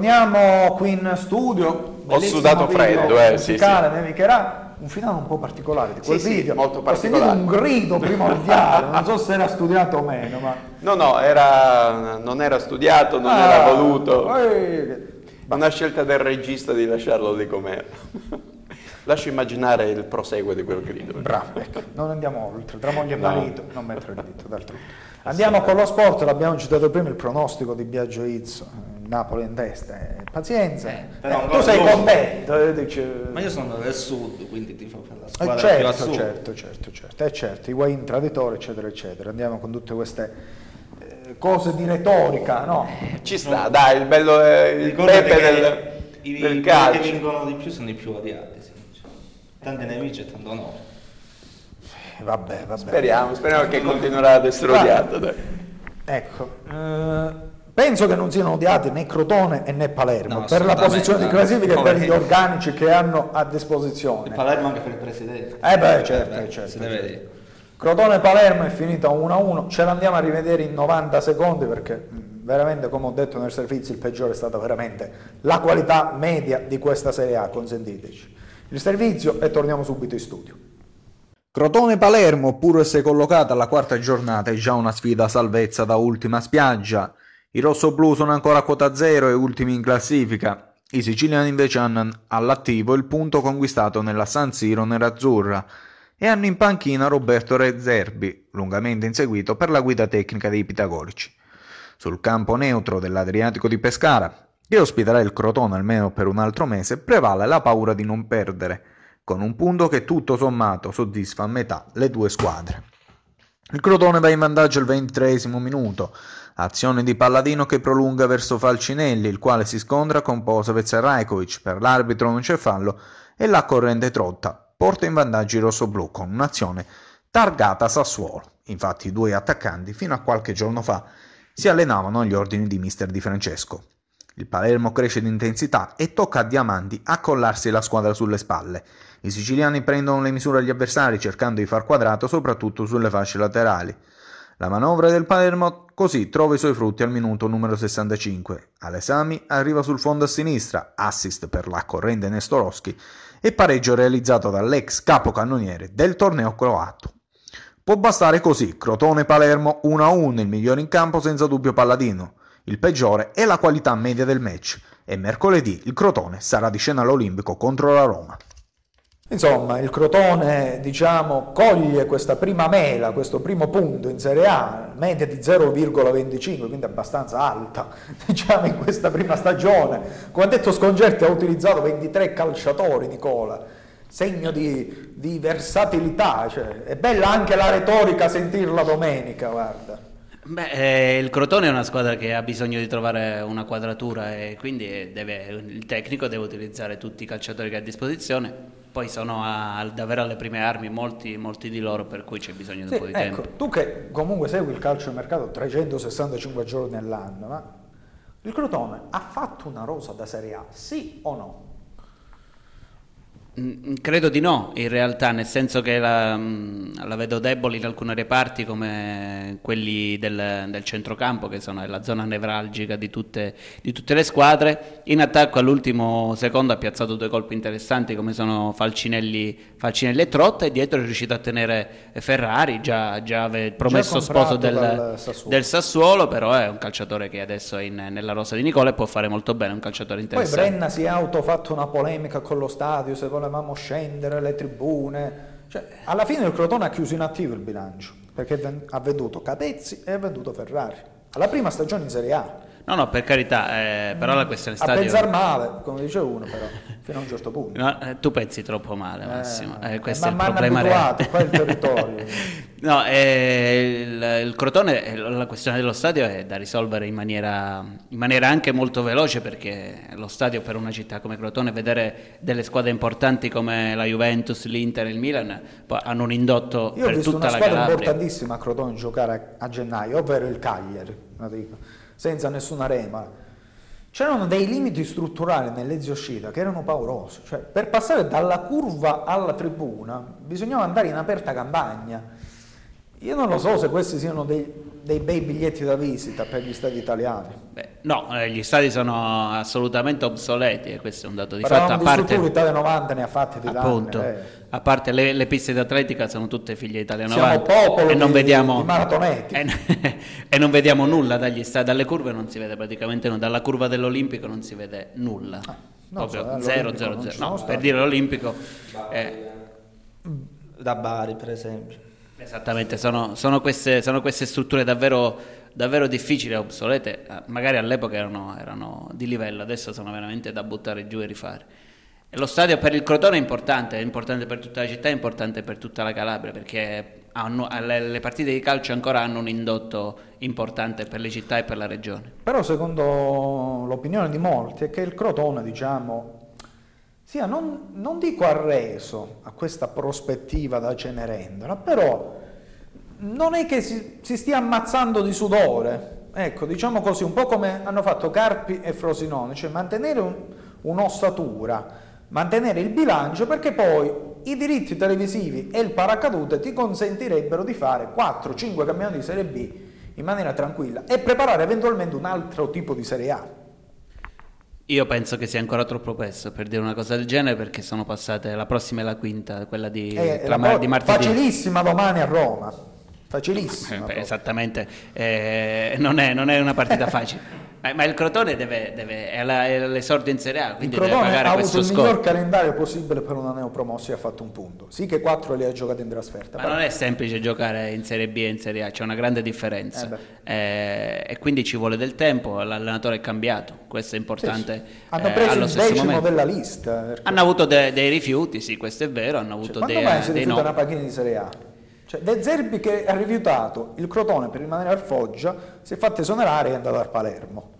Torniamo qui in studio. bellissimo sudato freddo, eh, sì, musicale, nevicherà. Un finale un po' particolare di quel Sì, sì, video. molto Ho sentito particolare. un grido primordiale, non so se era studiato o meno, ma... No, no, era- non era studiato, non Ah, era voluto. eh, Una scelta del regista di lasciarlo lì com'era. Lascio immaginare il proseguo di quel grido. Bravo, ecco, non andiamo oltre, tra moglie e marito, non mettere il dito d'altronde. Andiamo con lo sport, l'abbiamo citato prima, il pronostico di Biagio Izzo, Napoli in testa, eh, pazienza. però Eh, ancora tu sei contento, eh, dice- Ma io sono del sud, quindi tifo per la Eh, squadra più certo, certo, certo, certo, eh, certo, i Wayne traditori, eccetera, eccetera. Andiamo con tutte queste eh, cose di retorica, no? Ci sta, dai, il bello è il pepe che del, i, del che calcio. vincono di più sono i più odiati, sì. Tanti nemici e tanto no. Eh, Vabbè, vabbè. Speriamo, speriamo che continuerà ad essere odiato. dai. Ecco, eh, penso che non siano odiati né Crotone e né Palermo No, per la posizione di classifica e per gli organici che hanno a Il disposizione. Palermo anche per il presidente. Eh beh, certo, Eh certo, si deve certo. Crotone-Palermo è finita 1-1, ce l'andiamo a rivedere in 90 secondi perché mh, veramente, come ho detto nel servizio, il peggiore è stata veramente la qualità media di questa Serie A, consentiteci. Il servizio e torniamo subito in studio. Crotone-Palermo, pur se collocata alla quarta giornata, è già una sfida a salvezza da ultima spiaggia. I rossoblù sono ancora a quota zero e ultimi in classifica. I siciliani invece hanno all'attivo il punto conquistato nella San Siro nerazzurra e hanno in panchina Roberto Rezzerbi, lungamente inseguito per la guida tecnica dei pitagorici. Sul campo neutro dell'Adriatico di Pescara, che ospiterà il Crotone almeno per un altro mese, prevale la paura di non perdere, con un punto che tutto sommato soddisfa a metà le due squadre. Il Crotone va in vantaggio al ventitreesimo minuto, azione di Palladino che prolunga verso Falcinelli, il quale si scontra con Posevez e Rajkovic, per l'arbitro non c'è fallo e la corrente trotta porta in vantaggio i rossoblù con un'azione targata Sassuolo. Infatti i due attaccanti fino a qualche giorno fa si allenavano agli ordini di mister Di Francesco. Il Palermo cresce di intensità e tocca a Diamanti accollarsi la squadra sulle spalle. I siciliani prendono le misure agli avversari cercando di far quadrato soprattutto sulle fasce laterali. La manovra del Palermo così trova i suoi frutti al minuto numero 65. Alesami arriva sul fondo a sinistra, assist per la corrente Nestorowski e pareggio realizzato dall'ex capocannoniere del torneo croato. Può bastare così, Crotone-Palermo 1-1, il migliore in campo senza dubbio Palladino. Il peggiore è la qualità media del match e mercoledì il Crotone sarà di scena all'Olimpico contro la Roma. Insomma, il Crotone, diciamo, coglie questa prima mela, questo primo punto in Serie A, media di 0,25, quindi abbastanza alta, diciamo, in questa prima stagione. Come ha detto Sconcerti ha utilizzato 23 calciatori, Nicola, segno di, di versatilità, cioè, è bella anche la retorica sentirla domenica, guarda. Beh, eh, il Crotone è una squadra che ha bisogno di trovare una quadratura e quindi deve- il tecnico deve utilizzare tutti i calciatori che ha a disposizione. Poi sono a- davvero alle prime armi molti, molti di loro, per cui c'è bisogno di Sì, un po' di ecco, tempo. tu che comunque segui il calcio del mercato 365 giorni all'anno, ma il Crotone ha fatto una rosa da Serie A, sì o no? Credo di no, in realtà, nel senso che la, la vedo debole in alcune reparti come quelli del, del centrocampo, che sono la zona nevralgica di tutte, di tutte le squadre. In attacco all'ultimo secondo ha piazzato due colpi interessanti come sono Falcinelli, Falcinelli e Trotta e dietro è riuscito a tenere Ferrari, già, già promesso comprato sposo del, Sassuolo. del Sassuolo, però è un calciatore che adesso è in- nella rosa di Nicola e può fare molto bene, un calciatore Poi interessante. Brenna si è autofatto una polemica con lo stadio, se volevamo scendere, le tribune. Cioè, alla fine il Crotone ha chiuso in attivo il bilancio, perché ha venduto Capezzi e ha venduto Ferrari. Alla prima stagione in Serie A. No, no, per carità, eh, però la questione A stadio... pensare male, come dice uno, però, fino a un certo punto. No, eh, tu pensi troppo male, Massimo. Eh, questo è il problema abituato, reale. qua il territorio. no, eh, il, il Crotone, eh, la questione dello stadio è da risolvere in maniera, in maniera anche molto veloce perché lo stadio per una città come Crotone, vedere delle squadre importanti come la Juventus, l'Inter e il Milan hanno un indotto Io ho per visto tutta una la squadra Calabria. importantissima a Crotone giocare a, a gennaio, ovvero il Cagliari, lo dico, senza nessuna rema. C'erano dei limiti strutturali nell'Ezio Scida che erano paurosi, cioè per passare dalla curva alla tribuna bisognava andare in aperta campagna. Io non lo so se questi siano dei- dei bei biglietti da visita per gli stadi italiani. Beh, no, eh, gli stadi sono assolutamente obsoleti e questo è un dato di Parlavamo fatto. A parte, strutture, Italia 90 ne ha fatte di danni, appunto, eh. a parte le, le piste d'atletica sono tutte figlie Italia Siamo 90 popolo e non di- vediamo di maratoneti. e, e non vediamo nulla dagli stadi, dalle curve non si vede praticamente nulla, dalla curva dell'Olimpico non si vede nulla. Proprio zero, all'Olimpico zero, non zero. ci No, sono per dire l'Olimpico eh, Da Bari, per esempio. Esattamente, sono, sono queste, sono queste strutture davvero, davvero difficili e obsolete, eh, magari all'epoca erano, erano di livello, adesso sono veramente da buttare giù e rifare. Lo stadio per il Crotone è importante, è importante per tutta la città, è importante per tutta la Calabria, perché hanno- le partite di calcio ancora hanno un indotto importante per le città e per la regione. Però secondo l'opinione di molti è che il Crotone, diciamo, sia non, non dico arreso a questa prospettiva da Cenerentola, però non è che si, si stia ammazzando di sudore, ecco, diciamo così, un po' come hanno fatto Carpi e Frosinone, cioè mantenere un- un'ossatura, mantenere il bilancio perché poi i diritti televisivi e il paracadute ti consentirebbero di fare 4-5 campioni di Serie B in maniera tranquilla e preparare eventualmente un altro tipo di Serie A. Io penso che sia ancora troppo presto per dire una cosa del genere perché sono passate, la prossima è la quinta, quella di, Eh, mar- di martedì. facilissima domani a Roma, facilissima. Eh, esattamente, eh, non, è, non è una partita facile. Ma, ma il Crotone deve, deve- è, alla- è all'esordio in Serie A, quindi deve pagare ha questo avuto il miglior calendario possibile per una neopromossa e ha fatto un punto. Sì che 4 li ha giocati in trasferta. Ma però- non è semplice giocare in Serie B e in Serie A, c'è una grande differenza. Eh Eh, e quindi ci vuole del tempo, l'allenatore è cambiato, questo è importante. Hanno eh, preso il decimo momento. della lista. perché- Hanno avuto de- dei rifiuti, sì, questo è vero, hanno avuto Quando dei, mai si rifiuta no. una panchina di Serie A? Cioè, De Zerbi che ha rifiutato il Crotone per rimanere al Foggia, si è fatto esonerare e è andato al Palermo.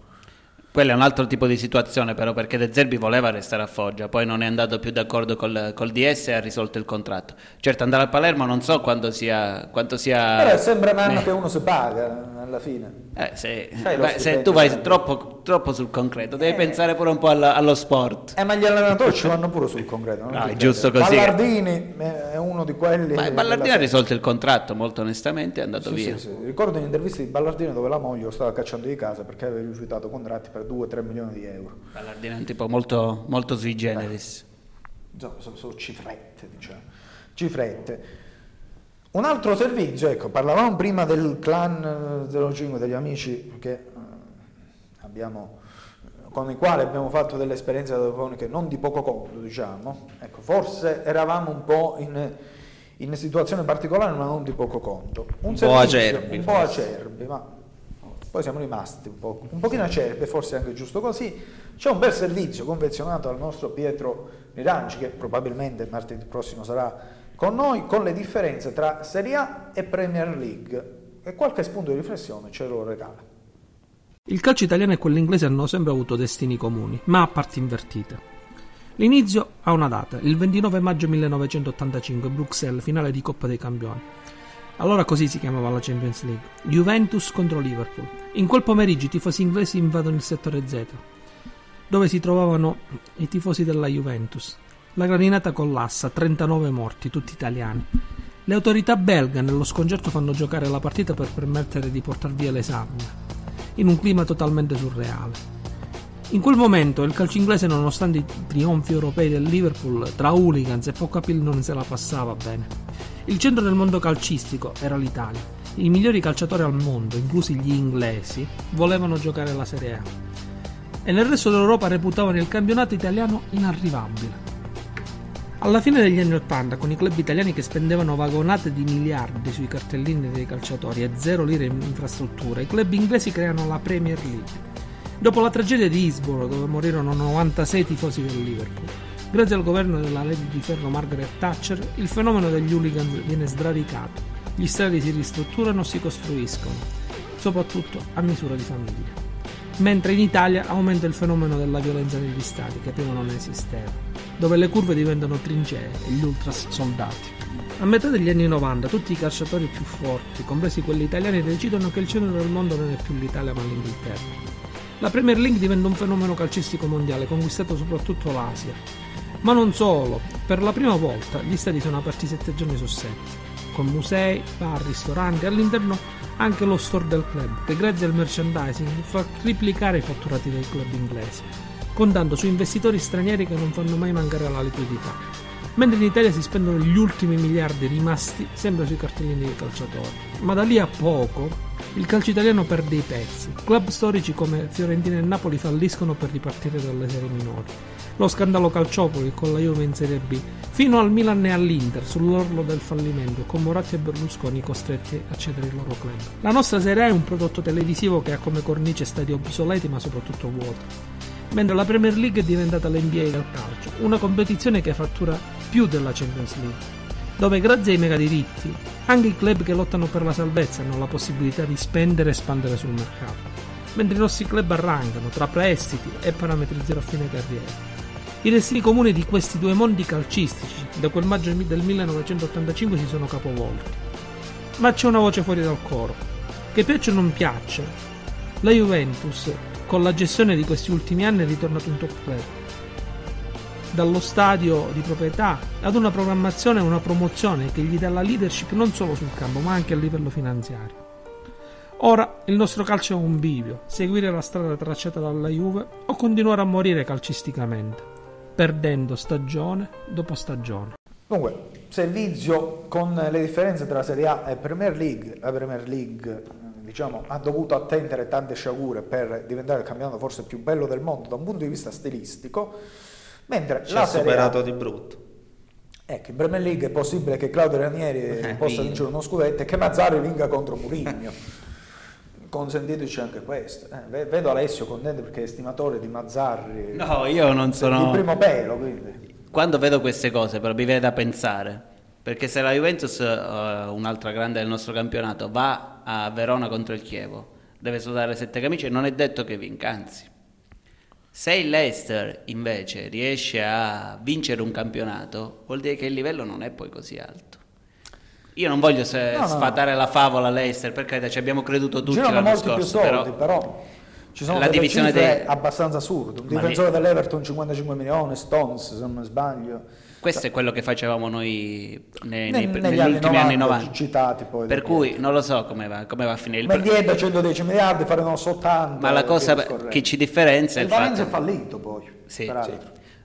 Quello è un altro tipo di situazione però perché De Zerbi voleva restare a Foggia, poi non è andato più d'accordo col, col DS e ha risolto il contratto. Certo andare al Palermo non so quando sia, quanto sia... Però è sempre un anno eh, che uno si paga alla fine. eh, se, beh, se tu vai troppo, troppo sul concreto, devi pensare pure un po' alla- allo sport. Eh, ma gli allenatori ci vanno pure sul concreto. non No, ti è giusto così. Ballardini eh, è uno di quelli. Ma Ballardini ha risolto il contratto, molto onestamente, è andato Sì, via. sì, sì. Ricordo un'intervista di Ballardini dove la moglie lo stava cacciando di casa perché aveva rifiutato contratti per 2-3 milioni di euro. Ballardini è un tipo molto, molto sui generis. Insomma, sono, sono cifrette, diciamo. Cifrette. Un altro servizio, ecco, parlavamo prima del clan eh, 05 degli amici che eh, abbiamo, con i quali abbiamo fatto delle esperienze telefoniche non di poco conto, diciamo. Ecco, forse eravamo un po' in, in situazione particolare, ma non di poco conto. Un, Un po' acerbi, Un po' acerbi, ma poi siamo rimasti un, po', un pochino acerbi, forse anche giusto così. C'è un bel servizio confezionato dal nostro Pietro Miranci, che probabilmente martedì prossimo sarà con noi, con le differenze tra Serie A e Premier League. E qualche spunto di riflessione ce lo regala. Il calcio italiano e quello inglese hanno sempre avuto destini comuni, ma a parti invertite. L'inizio ha una data, il 29 maggio 1985, Bruxelles, finale di Coppa dei Campioni. Allora così si chiamava la Champions League. Juventus contro Liverpool. In quel pomeriggio i tifosi inglesi invadono il settore Z, dove si trovavano i tifosi della Juventus. La gradinata collassa, 39 morti, tutti italiani. Le autorità belga nello sconcerto fanno giocare la partita per permettere di portar via l'esame, in un clima totalmente surreale. In quel momento il calcio inglese, nonostante i trionfi europei del Liverpool, tra hooligans e poco appeal non se la passava bene. Il centro del mondo calcistico era l'Italia. I migliori calciatori al mondo, inclusi gli inglesi, volevano giocare la Serie A. E nel resto d'Europa reputavano il campionato italiano inarrivabile. Alla fine degli anni Ottanta, con i club italiani che spendevano vagonate di miliardi sui cartellini dei calciatori e zero lire in infrastrutture, i club inglesi creano la Premier League. Dopo la tragedia di Hillsborough, dove morirono 96 tifosi del Liverpool, grazie al governo della Lady di Ferro Margaret Thatcher, il fenomeno degli hooligans viene sradicato. Gli stadi si ristrutturano e si costruiscono, soprattutto a misura di famiglia. Mentre in Italia aumenta il fenomeno della violenza negli stadi, che prima non esisteva, dove le curve diventano trincee e gli ultras soldati. A metà degli anni 90 tutti i calciatori più forti, compresi quelli italiani, decidono che il centro del mondo non è più l'Italia ma l'Inghilterra. La Premier League diventa un fenomeno calcistico mondiale, conquistato soprattutto l'Asia. Ma non solo, per la prima volta gli stadi sono aperti 7 giorni su 7, con musei, bar, ristoranti, all'interno anche lo store del club, che grazie al merchandising fa triplicare i fatturati dei club inglesi, contando su investitori stranieri che non fanno mai mancare la liquidità. Mentre in Italia si spendono gli ultimi miliardi rimasti sempre sui cartellini dei calciatori. Ma da lì a poco il calcio italiano perde i pezzi. Club storici come Fiorentina e Napoli falliscono per ripartire dalle serie minori. Lo scandalo Calciopoli con la Juve in Serie B, fino al Milan e all'Inter sull'orlo del fallimento, con Moratti e Berlusconi costretti a cedere il loro club. La nostra Serie A è un prodotto televisivo che ha come cornice stadi obsoleti ma soprattutto vuoti mentre la Premier League è diventata l'NBA del calcio, una competizione che fattura più della Champions League, dove grazie ai mega diritti anche i club che lottano per la salvezza hanno la possibilità di spendere e espandere sul mercato, mentre i nostri club arrancano tra prestiti e parametri zero a fine carriera. I destini comuni di questi due mondi calcistici da quel maggio del 1985 si sono capovolti. Ma c'è una voce fuori dal coro, che piaccia o non piaccia, la Juventus con la gestione di questi ultimi anni è ritornato un top club. Dallo stadio di proprietà ad una programmazione e una promozione che gli dà la leadership non solo sul campo ma anche a livello finanziario. Ora il nostro calcio è un bivio, seguire la strada tracciata dalla Juve o continuare a morire calcisticamente, perdendo stagione dopo stagione. Dunque, servizio con le differenze tra Serie A e Premier League, la Premier League diciamo, ha dovuto attendere tante sciagure per diventare il campionato forse più bello del mondo da un punto di vista stilistico, mentre Ci la ha superato di brutto. Ecco, in Premier League è possibile che Claudio Ranieri Eh, possa vinca. vincere uno scudetto e che Mazzarri vinca contro Murigno. Consentiteci anche questo. Eh, ve- vedo Alessio contento perché è stimatore di Mazzarri. No, io non sono- Di primo pelo, quindi. Quando vedo queste cose però mi viene da pensare, perché se la Juventus, eh, un'altra grande del nostro campionato, va a Verona contro il Chievo, deve sudare sette camicie, non è detto che vinca, anzi. Se il Leicester invece riesce a vincere un campionato, vuol dire che il livello non è poi così alto. Io non voglio se- No, sfatare la favola Leicester, per carità, ci abbiamo creduto tutti Girano l'anno molti più scorso, soldi, però, però, ci sono la delle divisione cifre dei- abbastanza assurde. Un difensore lì- dell'Everton 55 milioni, Stones se non mi sbaglio. Questo è quello che facevamo noi nei, Ne- nei- negli negli anni ultimi anni 90, 90. citati poi Per cui non lo so come va, come va a finire. Il pro- Mendieta 110 miliardi, fare non so 80. ma la e cosa che ci differenzia è il il Valencia è fallito poi. Sì.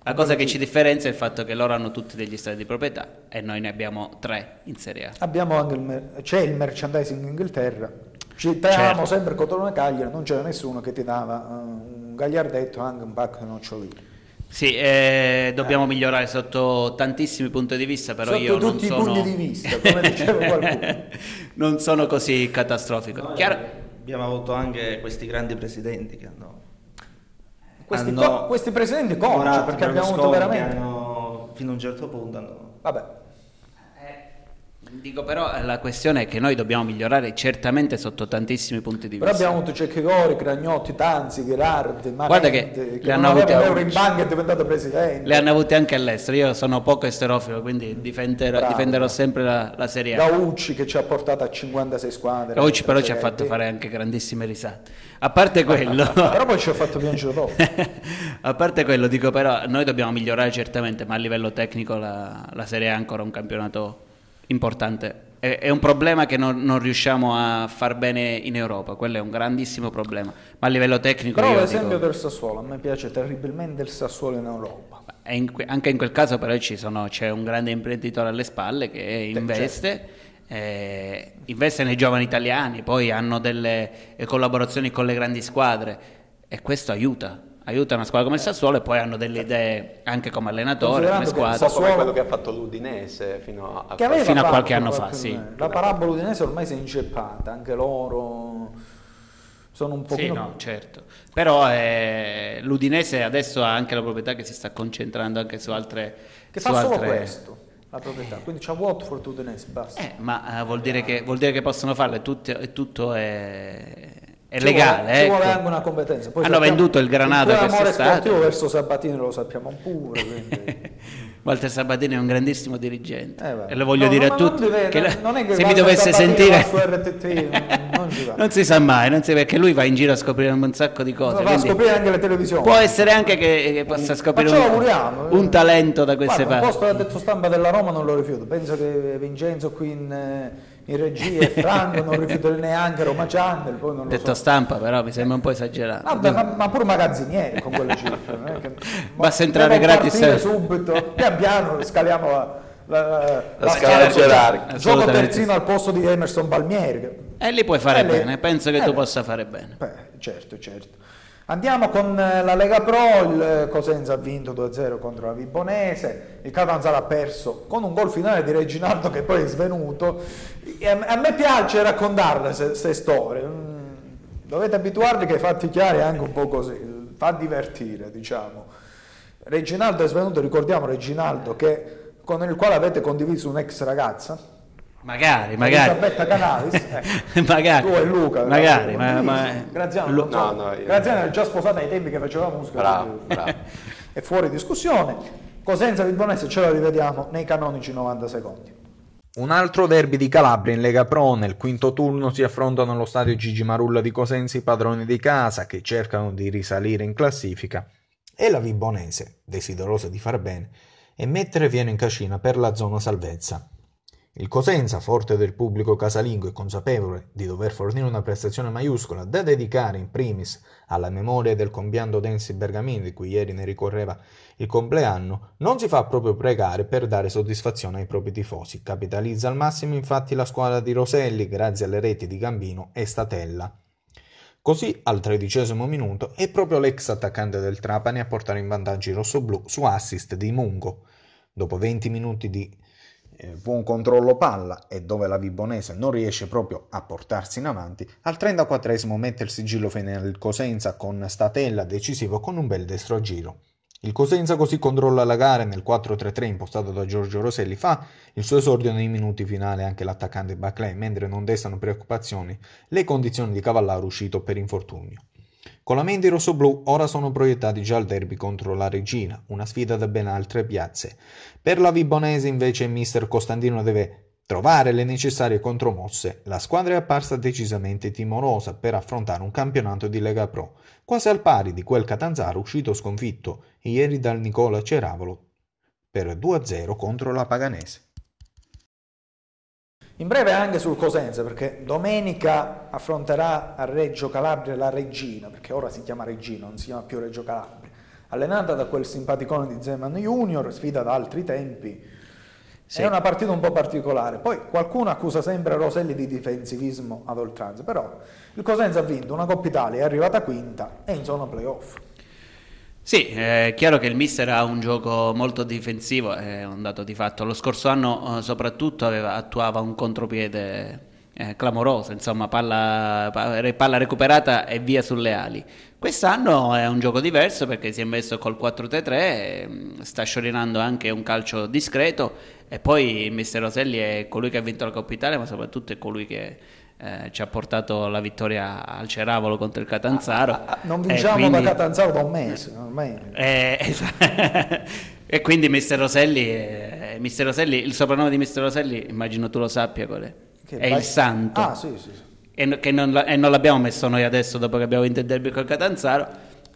La cosa che ci differenzia è il fatto che loro hanno tutti degli stati di proprietà e noi ne abbiamo tre in Serie A. Abbiamo anche il mer- c'è il merchandising in Inghilterra. Citiamo Certo. sempre Cotrone Cagliari, non c'era nessuno che ti dava eh, un gagliardetto anche un pacco di nocciolini. Sì, eh, dobbiamo migliorare sotto tantissimi punti di vista, però Sotto io non tutti i sono... punti di vista, come diceva qualcuno. non sono così catastrofico. Chiaro? Abbiamo avuto anche questi grandi presidenti che hanno... Questi, hanno co- questi presidenti comici, Moratti, perché abbiamo avuto veramente... hanno- fino a un certo punto hanno... Vabbè, Dico però eh, la questione è che noi dobbiamo migliorare certamente sotto tantissimi punti di però vista. abbiamo avuto Cecchigori, Cragnotti, Tanzi, Gherardi, Guarda che che le hanno avute in banca è diventato presidente. Le hanno avute anche all'estero, io sono poco esterofilo, quindi difenderò, difenderò sempre la, la Serie A. Gaucci che ci ha portato a 56 squadre. Gaucci però ci ha Serie fatto fare anche grandissime risate. A parte quello, Però poi ci ha fatto piangere dopo. a parte quello dico però noi dobbiamo migliorare certamente, ma a livello tecnico la, la Serie A è ancora un campionato importante. È, è un problema che non, non riusciamo a far bene in Europa, quello è un grandissimo problema. Ma a livello tecnico Però io l'esempio dico, del Sassuolo, a me piace terribilmente il Sassuolo in Europa. in que- anche in quel caso però ci sono- c'è un grande imprenditore alle spalle che investe, eh, investe nei giovani italiani, poi hanno delle eh, collaborazioni con le grandi squadre e questo aiuta. Aiuta una squadra come il Sassuolo e poi hanno delle idee anche come allenatore, come squadra. Un po' come Sassuolo- quello che ha fatto l'Udinese fino a, Fino a qualche anno qualche fa, sì. La parabola udinese ormai si è inceppata, anche loro sono un Sì, pochino... no, certo. Però eh, l'Udinese adesso ha anche la proprietà che si sta concentrando anche su altre... Che su fa solo altre- questo, la proprietà. Quindi c'ha Watford udinese, basta. Eh, ma eh, vuol, dire che, vuol dire che possono farlo e tutto, e tutto è, è Ci legale. vuole, ci vuole ecco. anche una competenza. Poi Hanno sappiamo- venduto il Granada tuo amore quest'estate. sportivo verso Sabatini lo sappiamo pure. Walter Sabatini è un grandissimo dirigente Eh, e lo voglio No, dire no, a tutti. deve- che la- non è che se mi dovesse Sabatini sentire, non- non non si sa mai, non si- perché lui va in giro a scoprire un sacco di cose. Va a scoprire anche le televisioni. Può essere anche che, che possa scoprire un, eh. un talento da queste Guarda, parti. posto da detto stampa della Roma non lo rifiuto. Penso che Vincenzo qui in, eh, in regia e Franco non rifiuterei neanche Roma Channel, poi non lo Detto so. stampa però mi sembra un po' esagerato. Vabbè, ma, ma pure magazzinieri con quelle cifre. che- Basta entrare gratis, eh. subito, pian piano scaliamo la, la, La scala gerarchica. Gioco terzino al posto di Emerson Palmieri. che- E lì puoi fare Eh, lì- bene, penso che eh, tu lì. possa fare bene. Beh, certo, certo. Andiamo con eh, la Lega Pro, il eh, Cosenza ha vinto 2-0 contro la Vibonese, il Catanzaro ha perso con un gol finale di Reginaldo che poi è svenuto. A, a me piace raccontarle queste storie, Mm, dovete abituarvi che i fatti chiari è anche un po' così, fa divertire diciamo. Reginaldo è svenuto, ricordiamo Reginaldo che, con il quale avete condiviso un'ex ragazza, Magari, magari. Elisabetta Canalis, eh. magari. Tu e Luca. Magari, ma, ma- Graziano, Lu-. No, no, io- Graziano era già sposata ai tempi che faceva musica. Bravo, bravo. È fuori discussione. Cosenza Vibonese ce la rivediamo nei canonici 90 secondi. Un altro derby di Calabria in Lega Pro, nel quinto turno si affrontano allo stadio Gigi Marulla di Cosenza i padroni di casa che cercano di risalire in classifica e la Vibonese, desiderosa di far bene, e mettere Vieno in cascina per la zona salvezza. Il Cosenza, forte del pubblico casalingo e consapevole di dover fornire una prestazione maiuscola da dedicare in primis alla memoria del compianto Densi Bergamini di cui ieri ne ricorreva il compleanno, non si fa proprio pregare per dare soddisfazione ai propri tifosi. Capitalizza al massimo infatti la squadra di Roselli grazie alle reti di Gambino e Statella. Così al tredicesimo minuto è proprio l'ex attaccante del Trapani a portare in vantaggio i rossoblù su assist di Mungo. Dopo 20 minuti di buon controllo palla e dove la Vibonese non riesce proprio a portarsi in avanti, al 34esimo mette il sigillo finale il Cosenza con Statella decisivo con un bel destro a giro. Il Cosenza così controlla la gara e nel 4-3-3 impostato da Giorgio Roselli fa il suo esordio nei minuti finali anche l'attaccante Baclay, mentre non destano preoccupazioni le condizioni di Cavallaro uscito per infortunio. Con la mente i rossoblù ora sono proiettati già al derby contro la Regina, una sfida da ben altre piazze. Per la Vibonese invece mister Costantino deve trovare le necessarie contromosse. La squadra è apparsa decisamente timorosa per affrontare un campionato di Lega Pro, quasi al pari di quel Catanzaro uscito sconfitto ieri dal Nicola Ceravolo per 2-0 contro la Paganese. In breve anche sul Cosenza, perché domenica affronterà a Reggio Calabria la Regina, perché ora si chiama Regina, non si chiama più Reggio Calabria. Allenata da quel simpaticone di Zeman Junior, sfida da altri tempi. Sì. È una partita un po' particolare. Poi qualcuno accusa sempre Roselli di difensivismo ad oltranza, però il Cosenza ha vinto una Coppa Italia, è arrivata quinta e in zona playoff. Sì, è chiaro che il mister ha un gioco molto difensivo, è un dato di fatto. Lo scorso anno eh, soprattutto aveva- attuava un contropiede eh, clamoroso, insomma palla, pa- palla recuperata e via sulle ali. Quest'anno è un gioco diverso perché si è messo col 4-3-3, ehm, sta sciorinando anche un calcio discreto e poi mister Roselli è colui che ha vinto la Coppa Italia ma soprattutto è colui che eh, ci ha portato la vittoria al Ceravolo contro il Catanzaro. Non E vinciamo quindi- da Catanzaro da un mese, ormai. eh, esa- e quindi Mister Roselli, eh, Mister Roselli, il soprannome di Mister Roselli, immagino tu lo sappia qual è. Che è vai- il santo. Ah, sì, sì, sì. E, che non, la- e non l'abbiamo messo noi adesso dopo che abbiamo vinto il derby col Catanzaro,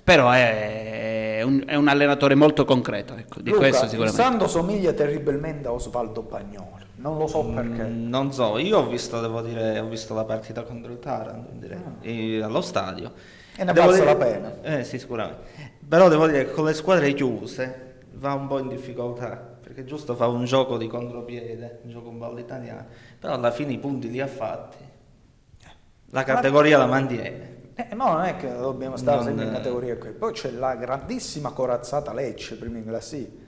però è, è un, è un allenatore molto concreto, ecco, di Luca, questo il sicuramente. Santo somiglia terribilmente a Osvaldo Bagnoli, non lo so perché. Mm, non so, io ho visto, devo dire, ho visto la partita contro il Taranto direi, e allo stadio. E ne Devo valsa dire- la pena. Eh sì, sicuramente. Però devo dire che con le squadre chiuse va un po' in difficoltà, perché giusto fa un gioco di contropiede, un gioco un po' all'italiano, però alla fine i punti li ha fatti. La categoria la mantiene. Eh, no, non è che dobbiamo stare Non, sempre in eh. categoria qui. Poi c'è la grandissima corazzata Lecce prima in classifica.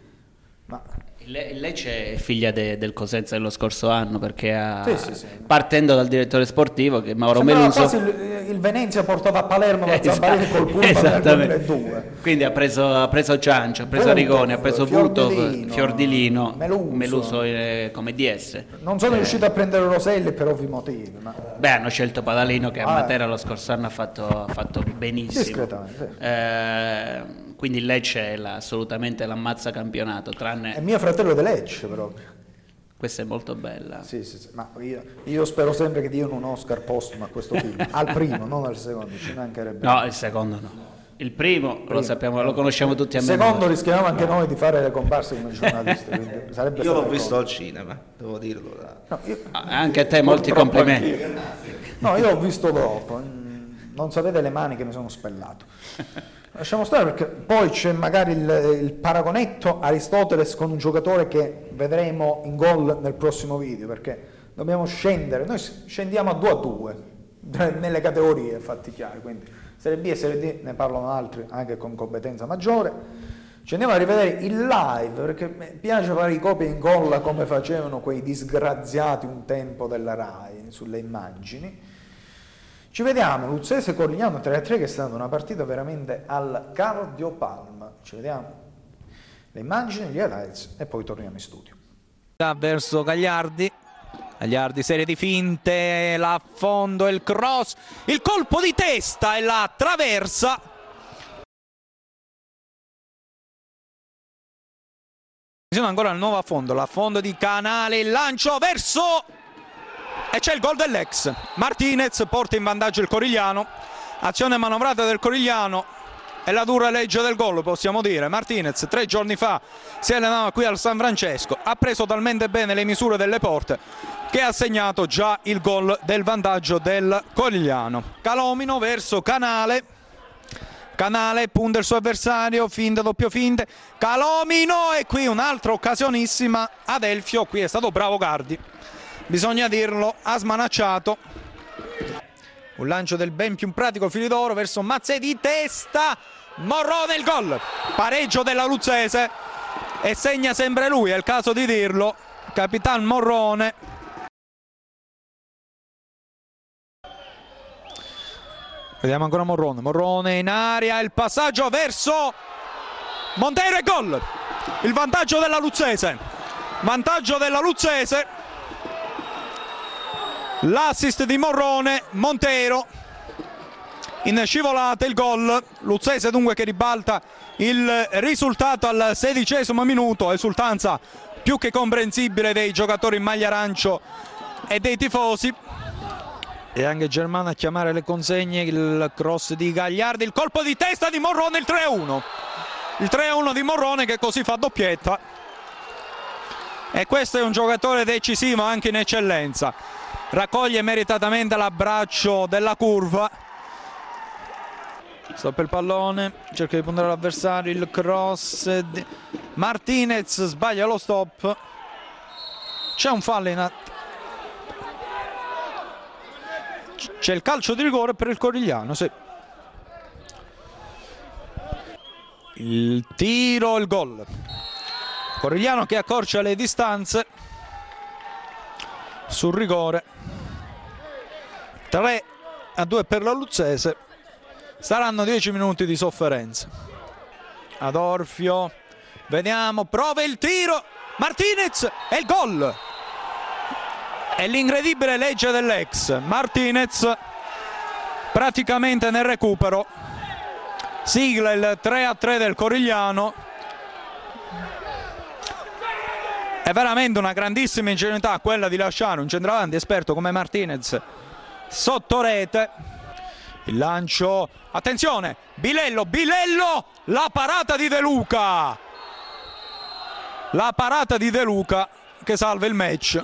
Ma Il Le- il Lecce è figlia de- del Cosenza dello scorso anno perché ha- Sì, sì, sì. partendo dal direttore sportivo che Mauro Meluso il, il Venezia portato a Palermo da Esatto, Zambarini col Pullman nel esattamente. 2002. Quindi ha preso, ha preso Ciancio, ha preso Rigoni, ha preso Burtov, Fiordilino, Fiordilino, Meluso. Meluso eh, come DS. Non sono riuscito a prendere Roselli per ovvi motivi, ma Beh, hanno scelto Padalino che a Ah, Matera lo scorso anno ha fatto, ha fatto benissimo. Eh, quindi il Lecce è la- assolutamente l'ammazza campionato, tranne mio fratello di Lecce proprio. questa è molto bella. Sì, sì, sì, ma io, io spero sempre che diano un Oscar postumo a questo film, al primo, non al secondo, ci mancherebbe. No, il secondo no. Il primo lo sappiamo, lo conosciamo tutti a Il memoria. secondo rischiamo anche noi di fare le comparse come giornalisti. Io l'ho visto al cinema, devo dirlo. da- No, io, Ah, Anche a te molti complimenti. no, io l'ho visto dopo. mm, Non sapete le mani che mi sono spellato. Lasciamo stare perché poi c'è magari il, il paragonetto Aristoteles con un giocatore che vedremo in gol nel prossimo video perché dobbiamo scendere. Noi scendiamo a 2 a 2 nelle categorie, fatti chiari. Quindi Serie B e Serie D ne parlano altri anche con competenza maggiore. Ci andiamo a rivedere il live perché mi piace fare i copia e incolla come facevano quei disgraziati un tempo della RAI sulle immagini. Ci vediamo, Luzzese Corigliano 3-3 che è stata una partita veramente al cardiopalma. Ci vediamo le immagini, gli highlights e poi torniamo in studio. Da verso Gagliardi. Gagliardi, serie di finte, l'affondo, il cross, il colpo di testa e la traversa. Ancora al nuovo affondo, l'affondo di Canale, il lancio verso e c'è il gol dell'ex. Martinez porta in vantaggio il Corigliano. Azione manovrata del Corigliano e la dura legge del gol, possiamo dire. Martinez tre giorni fa si allenava qui al San Francesco, ha preso talmente bene le misure delle porte che ha segnato già il gol del vantaggio del Corigliano. Calomino verso Canale. Canale punta il suo avversario, finta, doppio finte, Calomino e qui un'altra occasionissima ad Elfio, qui è stato bravo Gardi, bisogna dirlo, ha smanacciato. Un lancio del ben più pratico Filidoro verso Mazze di testa, Morrone il gol, pareggio della Luzzese. E segna sempre lui, è il caso di dirlo, Capitan Morrone. Vediamo ancora Morrone, Morrone in aria, il passaggio verso Montero e gol, il vantaggio della Luzzese, vantaggio della Luzzese, l'assist di Morrone, Montero in scivolata il gol, Luzzese dunque che ribalta il risultato al sedicesimo minuto, esultanza più che comprensibile dei giocatori in maglia arancio e dei tifosi. E anche Germano a chiamare le consegne, il cross di Gagliardi, il colpo di testa di Morrone, il 3-1. Il 3-1 di Morrone che così fa doppietta. E questo è un giocatore decisivo anche in eccellenza. Raccoglie meritatamente l'abbraccio della curva. Stoppa il pallone, cerca di puntare l'avversario, il cross. di- Martinez sbaglia lo stop. C'è un fallo in atto. C'è il calcio di rigore per il Corigliano, sì. Il tiro, il gol. Corigliano che accorcia le distanze sul rigore. 3 a 2 per la Luzzese. Saranno 10 minuti di sofferenza. Adorfio, vediamo, prova il tiro. Martinez e il gol. È l'incredibile legge dell'ex. Martinez praticamente nel recupero. Sigla il 3 a 3 del Corigliano. È veramente una grandissima ingenuità quella di lasciare un centravanti esperto come Martinez sotto rete. Il lancio, attenzione, Bilello, Bilello, la parata di De Luca. La parata di De Luca che salva il match.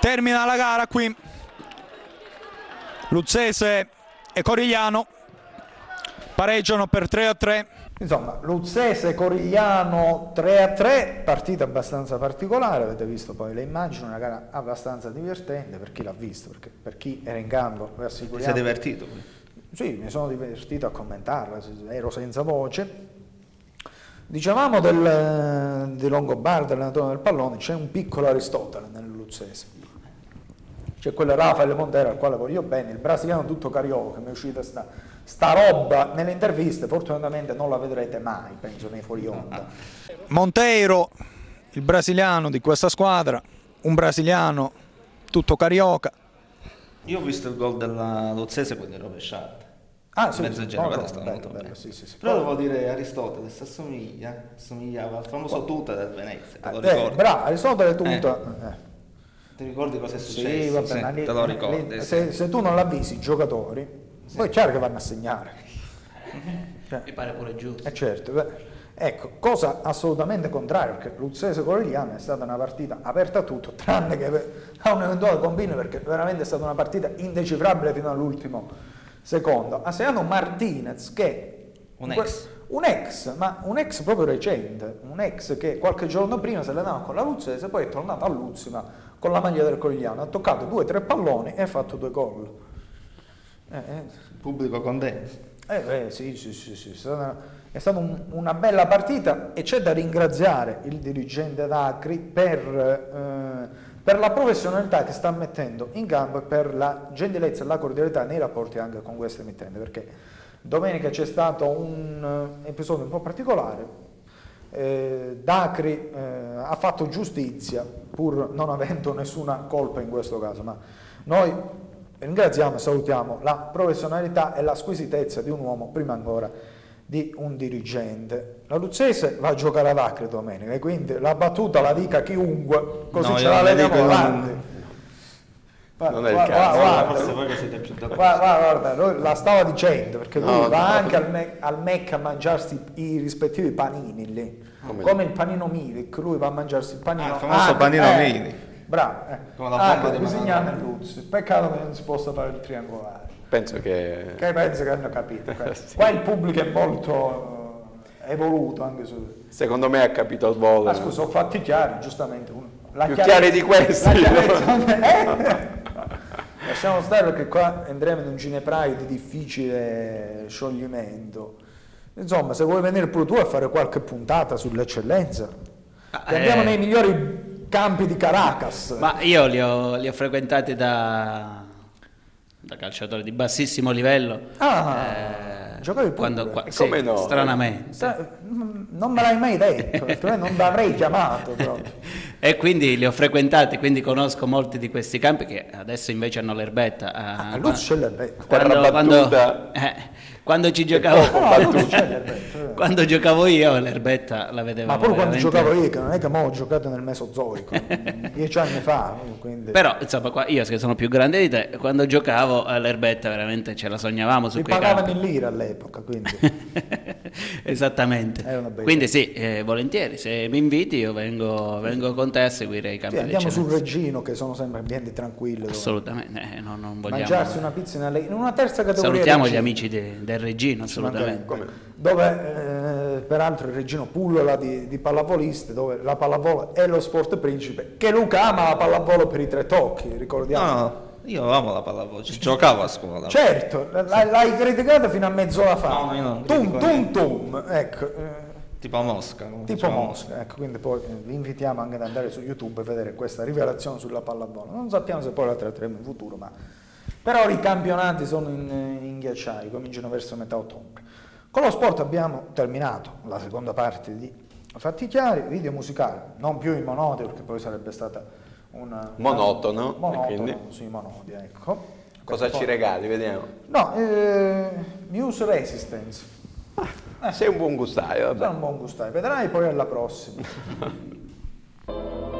Termina la gara qui. Luzzese e Corigliano pareggiano per 3 a 3. Insomma, Luzzese Corigliano 3 a 3, partita abbastanza particolare, avete visto poi le immagini, una gara abbastanza divertente per chi l'ha visto, perché per chi era in campo, vi assicuriamo. sei divertito? Sì, mi sono divertito a commentarla, ero senza voce. Dicevamo del, di Longobardi, allenatore del pallone, c'è un piccolo Aristotele nel Luzzese. C'è quello Rafael Montero al quale voglio bene, il brasiliano tutto carioca, mi è uscita sta, sta roba nelle interviste, fortunatamente non la vedrete mai, penso nei fuori onda. Monteiro, il brasiliano di questa squadra, un brasiliano tutto carioca. Io ho visto il gol della Luzzese quindi rovesciata. Ah, sì, Mezza sì, Genova no, bello, molto bello, bene. sì, sì, sì. Però devo dire Aristotele si assomiglia, assomigliava al famoso tuta del Venezia, te lo Eh, ricordi? bravo, Aristotele tutto. Eh. eh. Ti ricordi cosa è Sì, successo? vabbè, Sì, ma lì- te lo lì- ricordi? sì. se, se tu non l'avvisi i giocatori, poi è chiaro che vanno a segnare. Cioè, Mi pare pure giusto. eh certo, beh. ecco, cosa assolutamente contraria, perché Luzzese Corigliano è stata una partita aperta a tutto, tranne che a un eventuale combino, perché veramente è stata una partita indecifrabile fino all'ultimo secondo. Ha segnato Martinez che... Un ex. Un ex, ma un ex proprio recente, un ex che qualche giorno prima si allenava con la Luzzese, poi è tornato a Luzima con la maglia del Corigliano, ha toccato due o tre palloni e ha fatto due gol. Eh, eh, Pubblico contento. eh, eh, sì, sì, sì, sì, è stata, un- una bella partita e c'è da ringraziare il dirigente Dacri per, eh, per la professionalità che sta mettendo in campo e per la gentilezza e la cordialità nei rapporti anche con queste emittenti, perché domenica c'è stato un eh, episodio un po' particolare. Eh, Dacri eh, ha fatto giustizia pur non avendo nessuna colpa in questo caso, ma noi ringraziamo e salutiamo la professionalità e la squisitezza di un uomo prima ancora di un dirigente. La Luzzese va a giocare ad Acre domenica e quindi la battuta la dica chiunque, così No, ce io la leviamo dico avanti. non- è il caso. guarda, Forse voi che siete più d'accordo. Guarda, guarda, guarda, lui la stava dicendo perché lui No, va no. anche al, Mac, al Mac a mangiarsi i rispettivi panini lì, Come come, il panino Milic, lui va a mangiarsi il panino Ah, il famoso Ah, panino eh, Milic. Bravo, eh. Con la ah, bomba che di e Maradona. Luzzi. Peccato che non si possa fare il triangolare. Penso che... Che penso che hanno capito. qua. Sì. Qua il pubblico è molto eh, evoluto anche su. Secondo me ha capito il volo. Ma scusa, ho fatti chiari, giustamente. uno- la Più chiarezza- chiari di questi. la chiarezza- eh? Lasciamo stare perché qua andremo in un Ginepraio di difficile scioglimento. Insomma, se vuoi venire pure tu a fare qualche puntata sull'eccellenza, andiamo eh. nei migliori campi di Caracas. Ma io li ho, li ho frequentati da, da calciatore di bassissimo livello. Ah, eh, giocavi pure? quando, qua- sì, come no? Stranamente. Sa- non me l'hai mai detto, non ti avrei chiamato proprio. E quindi li ho frequentati, quindi conosco molti di questi campi che adesso invece hanno l'erbetta. Ah, A Luz c'è l'erbetta. quando, quando- eh, quando ci giocavo, No, Luz c'è l'erbetta. eh. quando giocavo io l'erbetta la vedevo. Ma pure quando veramente- giocavo io, che non è che ho giocato nel Mesozoico, dieci anni fa, quindi... Però insomma, qua- io che sono più grande di te, quando giocavo all'erbetta veramente ce la sognavamo su mi quei pagavano campi. in lira all'epoca, quindi... Esattamente. Una Quindi sì, eh, volentieri, se mi inviti io vengo, vengo con te a seguire i campi Sì, di andiamo sul. Regino, che sono sempre ambienti tranquilli. Assolutamente, eh, non, non vogliamo... Mangiarsi una pizza in, alle- in una terza categoria. Salutiamo gli amici de- del Regino, assolutamente. Dove eh, peraltro il Regino pullola di, di pallavoliste, dove la pallavolo è lo sport principe, che Luca ama la pallavolo per i tre tocchi, ricordiamo. No, no, io amo la pallavolo, ci giocavo a scuola. Certo, l'hai, l'hai criticata fino a mezz'ora fa. No, tum, tum, tum, ecco. eh, Tipo Mosca. Tipo. Mosca, ecco, quindi poi vi invitiamo anche ad andare su YouTube e vedere questa rivelazione sulla pallavolo. Non sappiamo se poi la tratteremo in futuro, ma per ora i campionati sono in, in ghiacciai, cominciano verso metà ottobre. Con lo sport abbiamo terminato la seconda parte di Fatti Chiari, video musicale, non più in monodio perché poi sarebbe stata una... Monotono, e Monotono, quindi? sì, monodia, ecco. Cosa ci regali? Vediamo. No, eh, Muse Resistance. Ah, sei un buon gustaio, vabbè. un buon gustaio, vedrai poi alla prossima.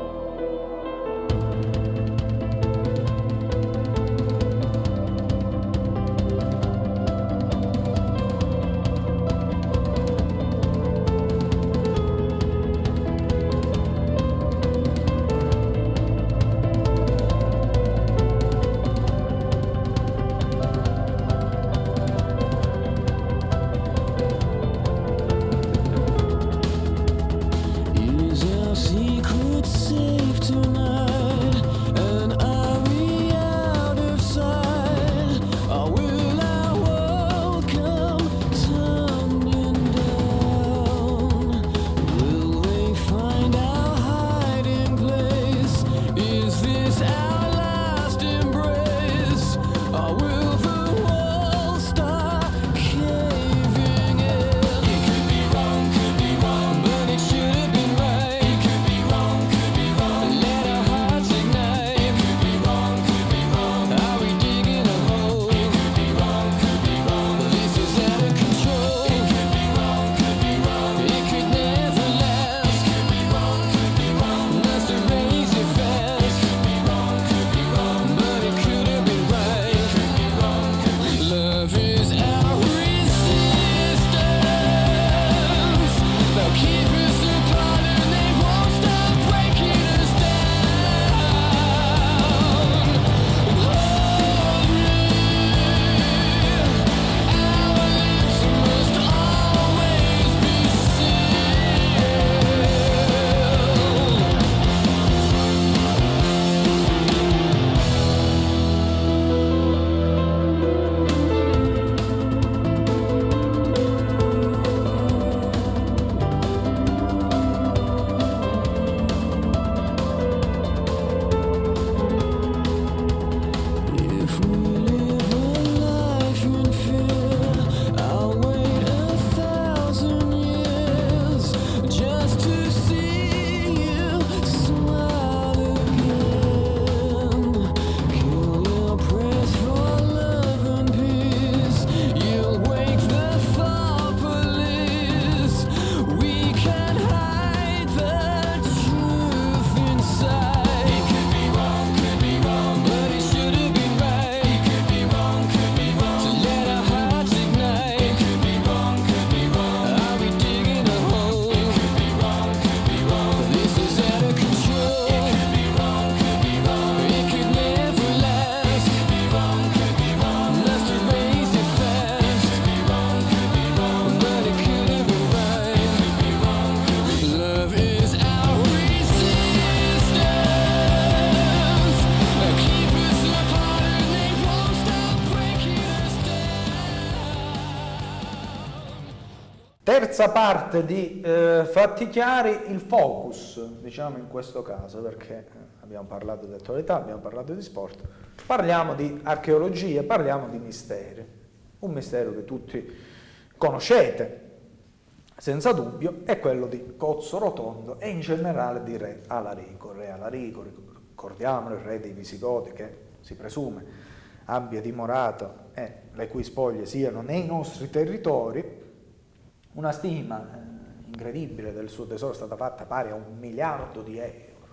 terza parte di eh, Fatti Chiari, il focus, diciamo in questo caso, perché eh, abbiamo parlato di attualità, abbiamo parlato di sport, parliamo di archeologia, parliamo di misteri. Un mistero che tutti conoscete, senza dubbio, è quello di Cozzo Rotondo e in generale di Re Alarico. Re Alarico, ricordiamolo, il re dei Visigoti che si presume abbia dimorato e le cui spoglie siano nei nostri territori, una stima eh, incredibile del suo tesoro è stata fatta pari a un miliardo di euro,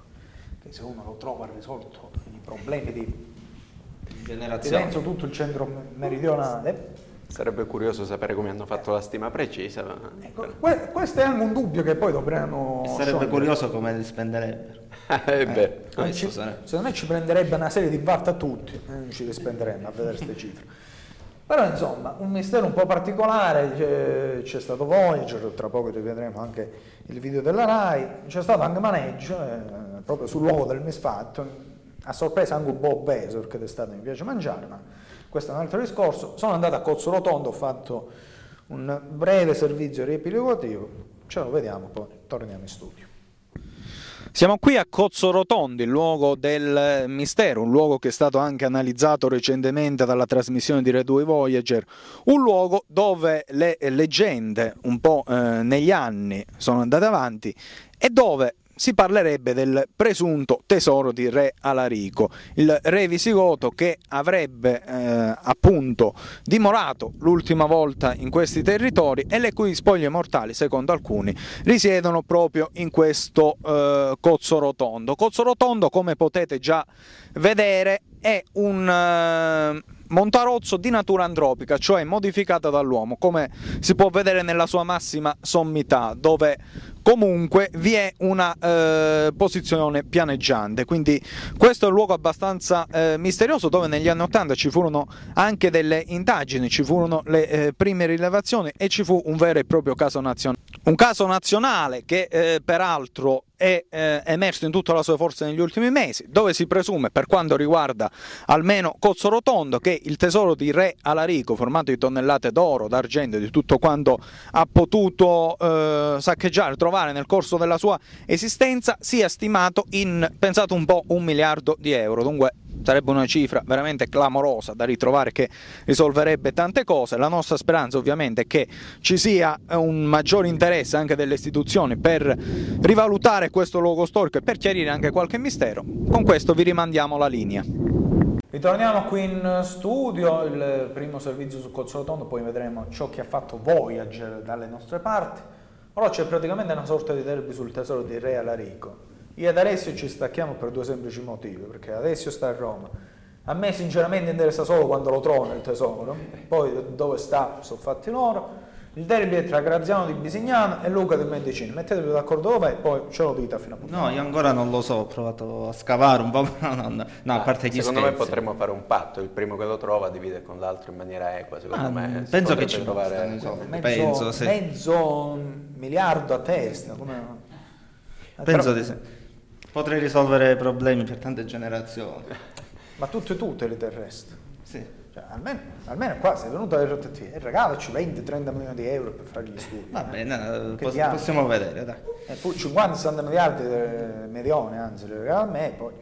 che se uno lo trova ha risolto i problemi di, Generazioni. penso tutto il centro meridionale. Sarebbe curioso sapere come hanno fatto la stima precisa. ma- Ecco, que- questo è anche un dubbio che poi dovremmo E sarebbe sciogliere. curioso come li spenderebbero. Eh beh, Eh, Questo ci- sarebbe. secondo me ci prenderebbe una serie di batte a tutti, eh, non ci rispenderemmo a vedere queste cifre. Però insomma, un mistero un po' particolare, c'è, stato Voyager, tra poco rivedremo anche il video della RAI, c'è stato anche maneggio, eh, proprio sul luogo del misfatto, a sorpresa anche un po' obeso, perché d'estate mi piace mangiare, ma questo è un altro discorso. Sono andato a Cozzo Rotondo, ho fatto un breve servizio riepilogativo, ce lo vediamo, poi torniamo in studio. Siamo qui a Cozzo Rotondo, il luogo del mistero, un luogo che è stato anche analizzato recentemente dalla trasmissione di Red 2 Voyager, un luogo dove le leggende un po' eh, negli anni sono andate avanti e dove si parlerebbe del presunto tesoro di re Alarico, il re visigoto che avrebbe eh, appunto dimorato l'ultima volta in questi territori e le cui spoglie mortali, secondo alcuni, risiedono proprio in questo eh, Cozzo Rotondo. Cozzo Rotondo, come potete già vedere, è un eh, montarozzo di natura antropica, cioè modificata dall'uomo, come si può vedere nella sua massima sommità, dove comunque vi è una eh, posizione pianeggiante. Quindi questo è un luogo abbastanza eh, misterioso dove negli anni 80 ci furono anche delle indagini, ci furono le eh, prime rilevazioni e ci fu un vero e proprio caso nazionale. Un caso nazionale che eh, peraltro è eh, emerso in tutta la sua forza negli ultimi mesi, dove si presume, per quanto riguarda almeno Cozzo Rotondo, che il tesoro di Re Alarico, formato di tonnellate d'oro, d'argento, di tutto quanto ha potuto eh, saccheggiare, trovare nel corso della sua esistenza, sia stimato in, pensate un po', un miliardo di euro. Dunque sarebbe una cifra veramente clamorosa da ritrovare che risolverebbe tante cose. La nostra speranza ovviamente è che ci sia un maggiore interesse anche delle istituzioni per rivalutare questo luogo storico e per chiarire anche qualche mistero. Con questo vi rimandiamo la linea. Ritorniamo qui in studio, il primo servizio su Cozzo Rotondo, poi vedremo ciò che ha fatto Voyager dalle nostre parti. Ora c'è praticamente una sorta di derby sul tesoro di Re Alarico. Io ed Alessio ci stacchiamo per due semplici motivi, perché Alessio sta a Roma. A me sinceramente interessa solo quando lo trovo nel tesoro, poi dove sta sono fatti loro. Il derby è tra Graziano di Bisignano e Luca del Mendicino. Mettetevi d'accordo dov'è, poi ce lo dite fino a punto. No, io ancora non lo so, ho provato a scavare un po', ma no, no, no, a parte gli Secondo me scherzi. potremmo fare un patto, il primo che lo trova divide con l'altro in maniera equa, secondo Ah, me. penso che ci trovare... bastano i soldi. Mezzo, penso, sì. mezzo miliardo a testa. come- Penso Però- di sì. Potrei risolvere problemi per tante generazioni. Ma tutte tutte del resto. Sì. Cioè, almeno, almeno qua sei venuto all'RTT e regalaci 20-30 milioni di euro per fare gli studi. Va bene, eh, Che pos- diavolo. possiamo vedere, dai. E poi 50-60 miliardi, eh, milioni anzi, li regala a me e poi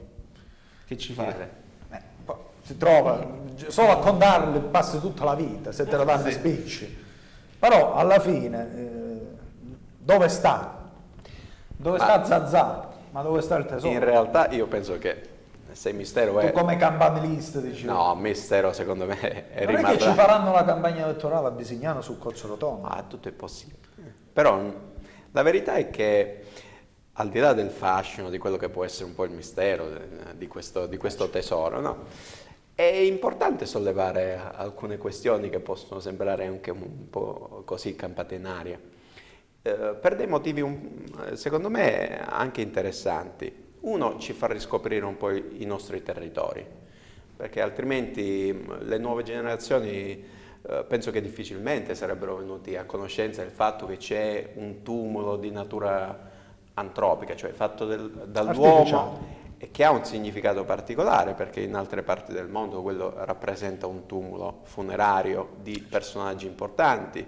Che ci fai? eh, poi si trova, solo a contarli passi tutta la vita, se te lo danno Sì. spicci. Però alla fine, eh, dove sta? Dove Ma- sta Zazà? Ma dove sta il tesoro? In realtà io penso che se mistero tu è... come campanilista dici No, mistero secondo me è non è che ci faranno la campagna elettorale a Bisignano su Cozzo Rotondo? Ah, tutto è possibile. Però mh, la verità è che al di là del fascino, di quello che può essere un po' il mistero eh, di questo, di questo tesoro, no? è importante sollevare alcune questioni che possono sembrare anche un po' così campate in aria, eh, per dei motivi un- secondo me anche interessanti. Uno ci fa riscoprire un po' i i nostri territori, perché altrimenti mh, le nuove generazioni eh, penso che difficilmente sarebbero venuti a conoscenza del fatto che c'è un tumulo di natura antropica, cioè fatto del- dall'uomo e che ha un significato particolare perché in altre parti del mondo quello rappresenta un tumulo funerario di personaggi importanti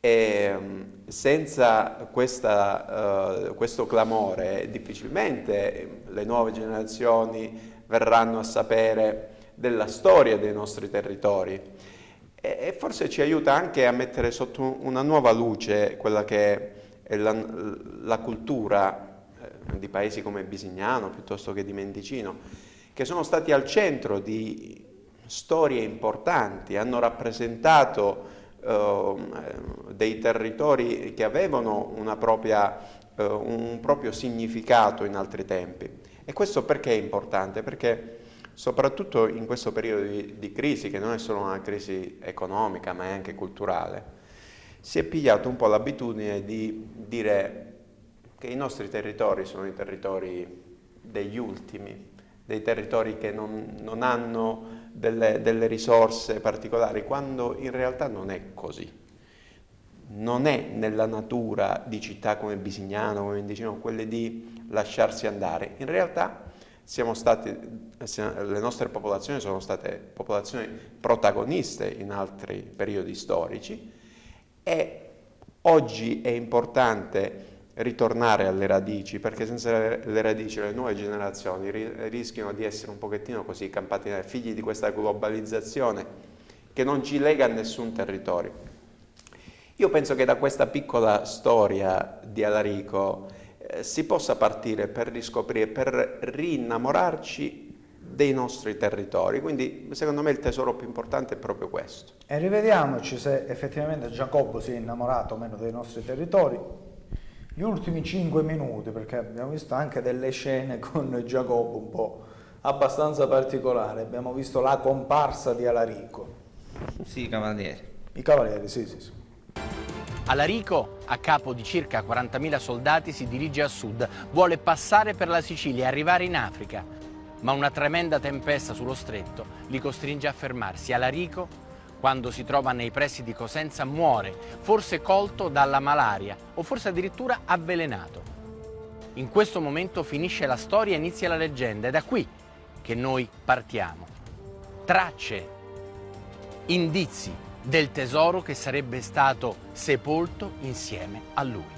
E mh, senza questa, eh, questo clamore difficilmente le nuove generazioni verranno a sapere della storia dei nostri territori. E, e forse ci aiuta anche a mettere sotto una nuova luce quella che è la, la cultura eh, di paesi come Bisignano piuttosto che di Mendicino, che sono stati al centro di storie importanti, hanno rappresentato dei territori che avevano propria, eh, un proprio significato in altri tempi. E questo perché è importante? Perché soprattutto in questo periodo di, di crisi, che non è solo una crisi economica ma è anche culturale, si è pigliato un po' l'abitudine di dire che i nostri territori sono i territori degli ultimi, dei territori che non, non hanno delle, delle risorse particolari, quando in realtà non è così. Non è nella natura di città come Bisignano, come Mendicino, quelle di lasciarsi andare. In realtà stati, le nostre popolazioni sono state popolazioni protagoniste in altri periodi storici e oggi è importante ritornare alle radici, perché senza le radici le nuove generazioni rischiano di essere un pochettino così campati figli di questa globalizzazione che non ci lega a nessun territorio. Io penso che da questa piccola storia di Alarico eh, si possa partire per riscoprire, per rinnamorarci dei nostri territori, quindi secondo me il tesoro più importante è proprio questo. E rivediamoci se effettivamente Giacobbo si è innamorato o meno dei nostri territori, gli ultimi cinque minuti, perché abbiamo visto anche delle scene con Giacobbo un po' abbastanza particolari. Abbiamo visto la comparsa di Alarico. Sì, i cavalieri. I cavalieri, sì, sì, sì. Alarico, a capo di circa 40.000 soldati, si dirige a sud, vuole passare per la Sicilia e arrivare in Africa, ma una tremenda tempesta sullo stretto li costringe a fermarsi. Alarico quando si trova nei pressi di Cosenza, muore, forse colto dalla malaria o forse addirittura avvelenato. In questo momento finisce la storia e inizia la leggenda, è da qui che noi partiamo. Tracce, indizi del tesoro che sarebbe stato sepolto insieme a lui.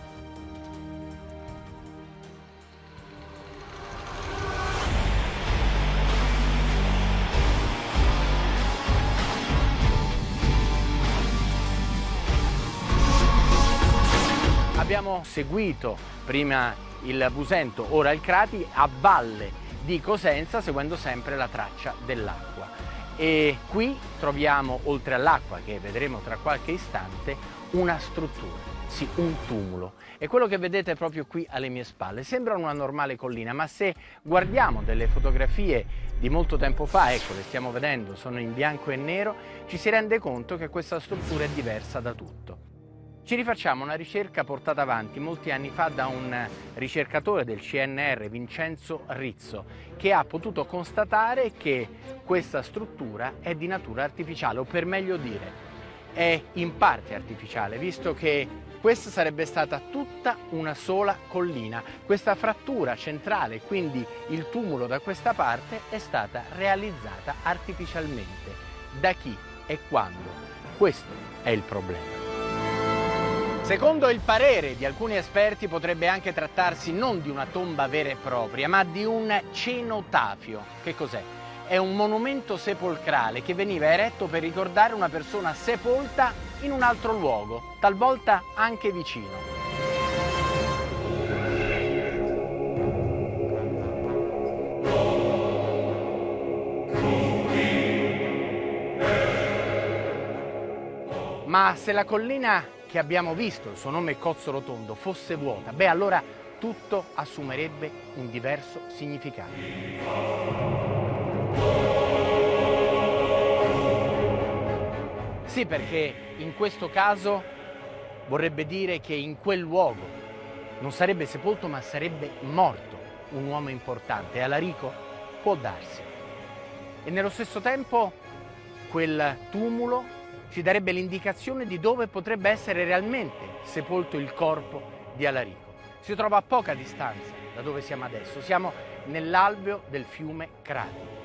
Abbiamo seguito prima il Busento, ora il Crati, a valle di Cosenza, seguendo sempre la traccia dell'acqua. E qui troviamo, oltre all'acqua, che vedremo tra qualche istante, una struttura, sì, un tumulo. E quello che vedete proprio qui alle mie spalle sembra una normale collina, ma se guardiamo delle fotografie di molto tempo fa, ecco, le stiamo vedendo, sono in bianco e nero, ci si rende conto che questa struttura è diversa da tutto. Ci rifacciamo una ricerca portata avanti molti anni fa da un ricercatore del CNR, Vincenzo Rizzo, che ha potuto constatare che questa struttura è di natura artificiale, o per meglio dire, è in parte artificiale, visto che questa sarebbe stata tutta una sola collina. Questa frattura centrale, quindi il tumulo da questa parte, è stata realizzata artificialmente. Da chi e quando? Questo è il problema. Secondo il parere di alcuni esperti potrebbe anche trattarsi non di una tomba vera e propria, ma di un cenotafio. Che cos'è? È un monumento sepolcrale che veniva eretto per ricordare una persona sepolta in un altro luogo, talvolta anche vicino. Ma se la collina che abbiamo visto, il suo nome è Cozzo Rotondo, fosse vuota, beh allora tutto assumerebbe un diverso significato. Sì, perché in questo caso vorrebbe dire che in quel luogo non sarebbe sepolto ma sarebbe morto un uomo importante. E Alarico può darsi. E nello stesso tempo quel tumulo ci darebbe l'indicazione di dove potrebbe essere realmente sepolto il corpo di Alarico. Si trova a poca distanza da dove siamo adesso, siamo nell'alveo del fiume Crati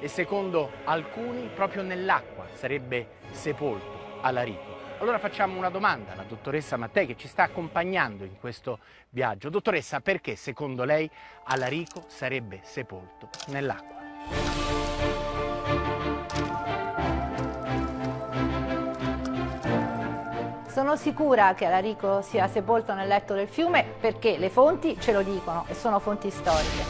e secondo alcuni proprio nell'acqua sarebbe sepolto Alarico. Allora facciamo una domanda alla dottoressa Mattei che ci sta accompagnando in questo viaggio. Dottoressa, perché secondo lei Alarico sarebbe sepolto nell'acqua? Sono sicura che Alarico sia sepolto nel letto del fiume perché le fonti ce lo dicono e sono fonti storiche.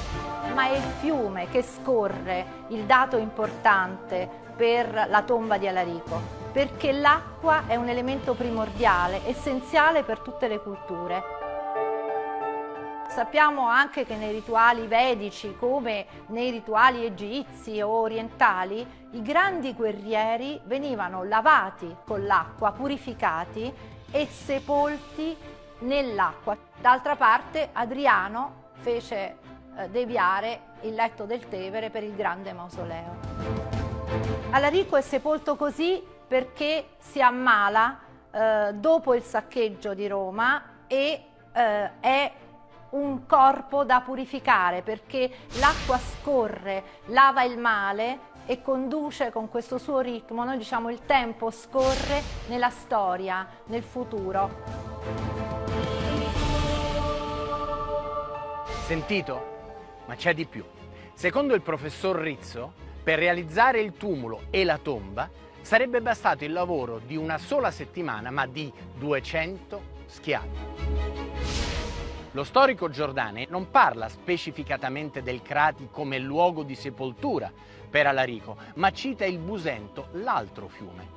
Ma è il fiume che scorre il dato importante per la tomba di Alarico, perché l'acqua è un elemento primordiale, essenziale per tutte le culture. Sappiamo anche che nei rituali vedici, come nei rituali egizi o orientali, i grandi guerrieri venivano lavati con l'acqua, purificati e sepolti nell'acqua. D'altra parte Adriano fece eh, deviare il letto del Tevere per il grande mausoleo. Alarico è sepolto così perché si ammala eh, dopo il saccheggio di Roma e eh, è un corpo da purificare perché l'acqua scorre, lava il male e conduce con questo suo ritmo, noi diciamo il tempo scorre nella storia, nel futuro. Sentito? Ma c'è di più. Secondo il professor Rizzo, per realizzare il tumulo e la tomba sarebbe bastato il lavoro di una sola settimana, ma di 200 schiavi. Lo storico Giordane non parla specificatamente del Crati come luogo di sepoltura per Alarico, ma cita il Busento, l'altro fiume.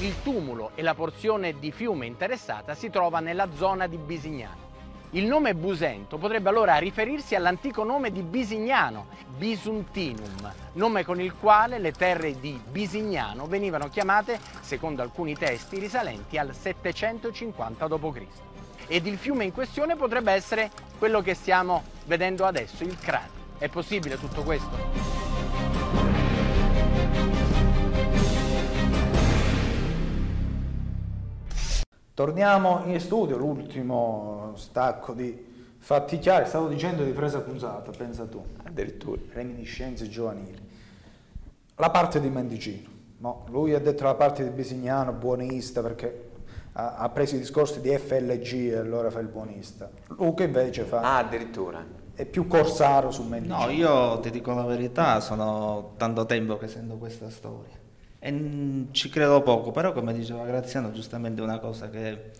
Il tumulo e la porzione di fiume interessata si trova nella zona di Bisignano. Il nome Busento potrebbe allora riferirsi all'antico nome di Bisignano, Bisuntinum, nome con il quale le terre di Bisignano venivano chiamate, secondo alcuni testi, risalenti al 750 d.C. Ed il fiume in questione potrebbe essere quello che stiamo vedendo adesso, il Crati. È possibile tutto questo? Torniamo in studio, l'ultimo stacco di Fatti Chiari, stavo dicendo di Fresa Punzata, pensa tu. Addirittura. Reminiscenze giovanili. La parte di Mendicino. No, lui ha detto la parte di Bisignano, buonista, perché ha, ha preso i discorsi di FLG e allora fa il buonista. Luca invece fa... Ah, addirittura. È più corsaro su Mendicino. No, io ti dico la verità, sono tanto tempo che sento questa storia e ci credo poco, però come diceva Graziano giustamente è una cosa che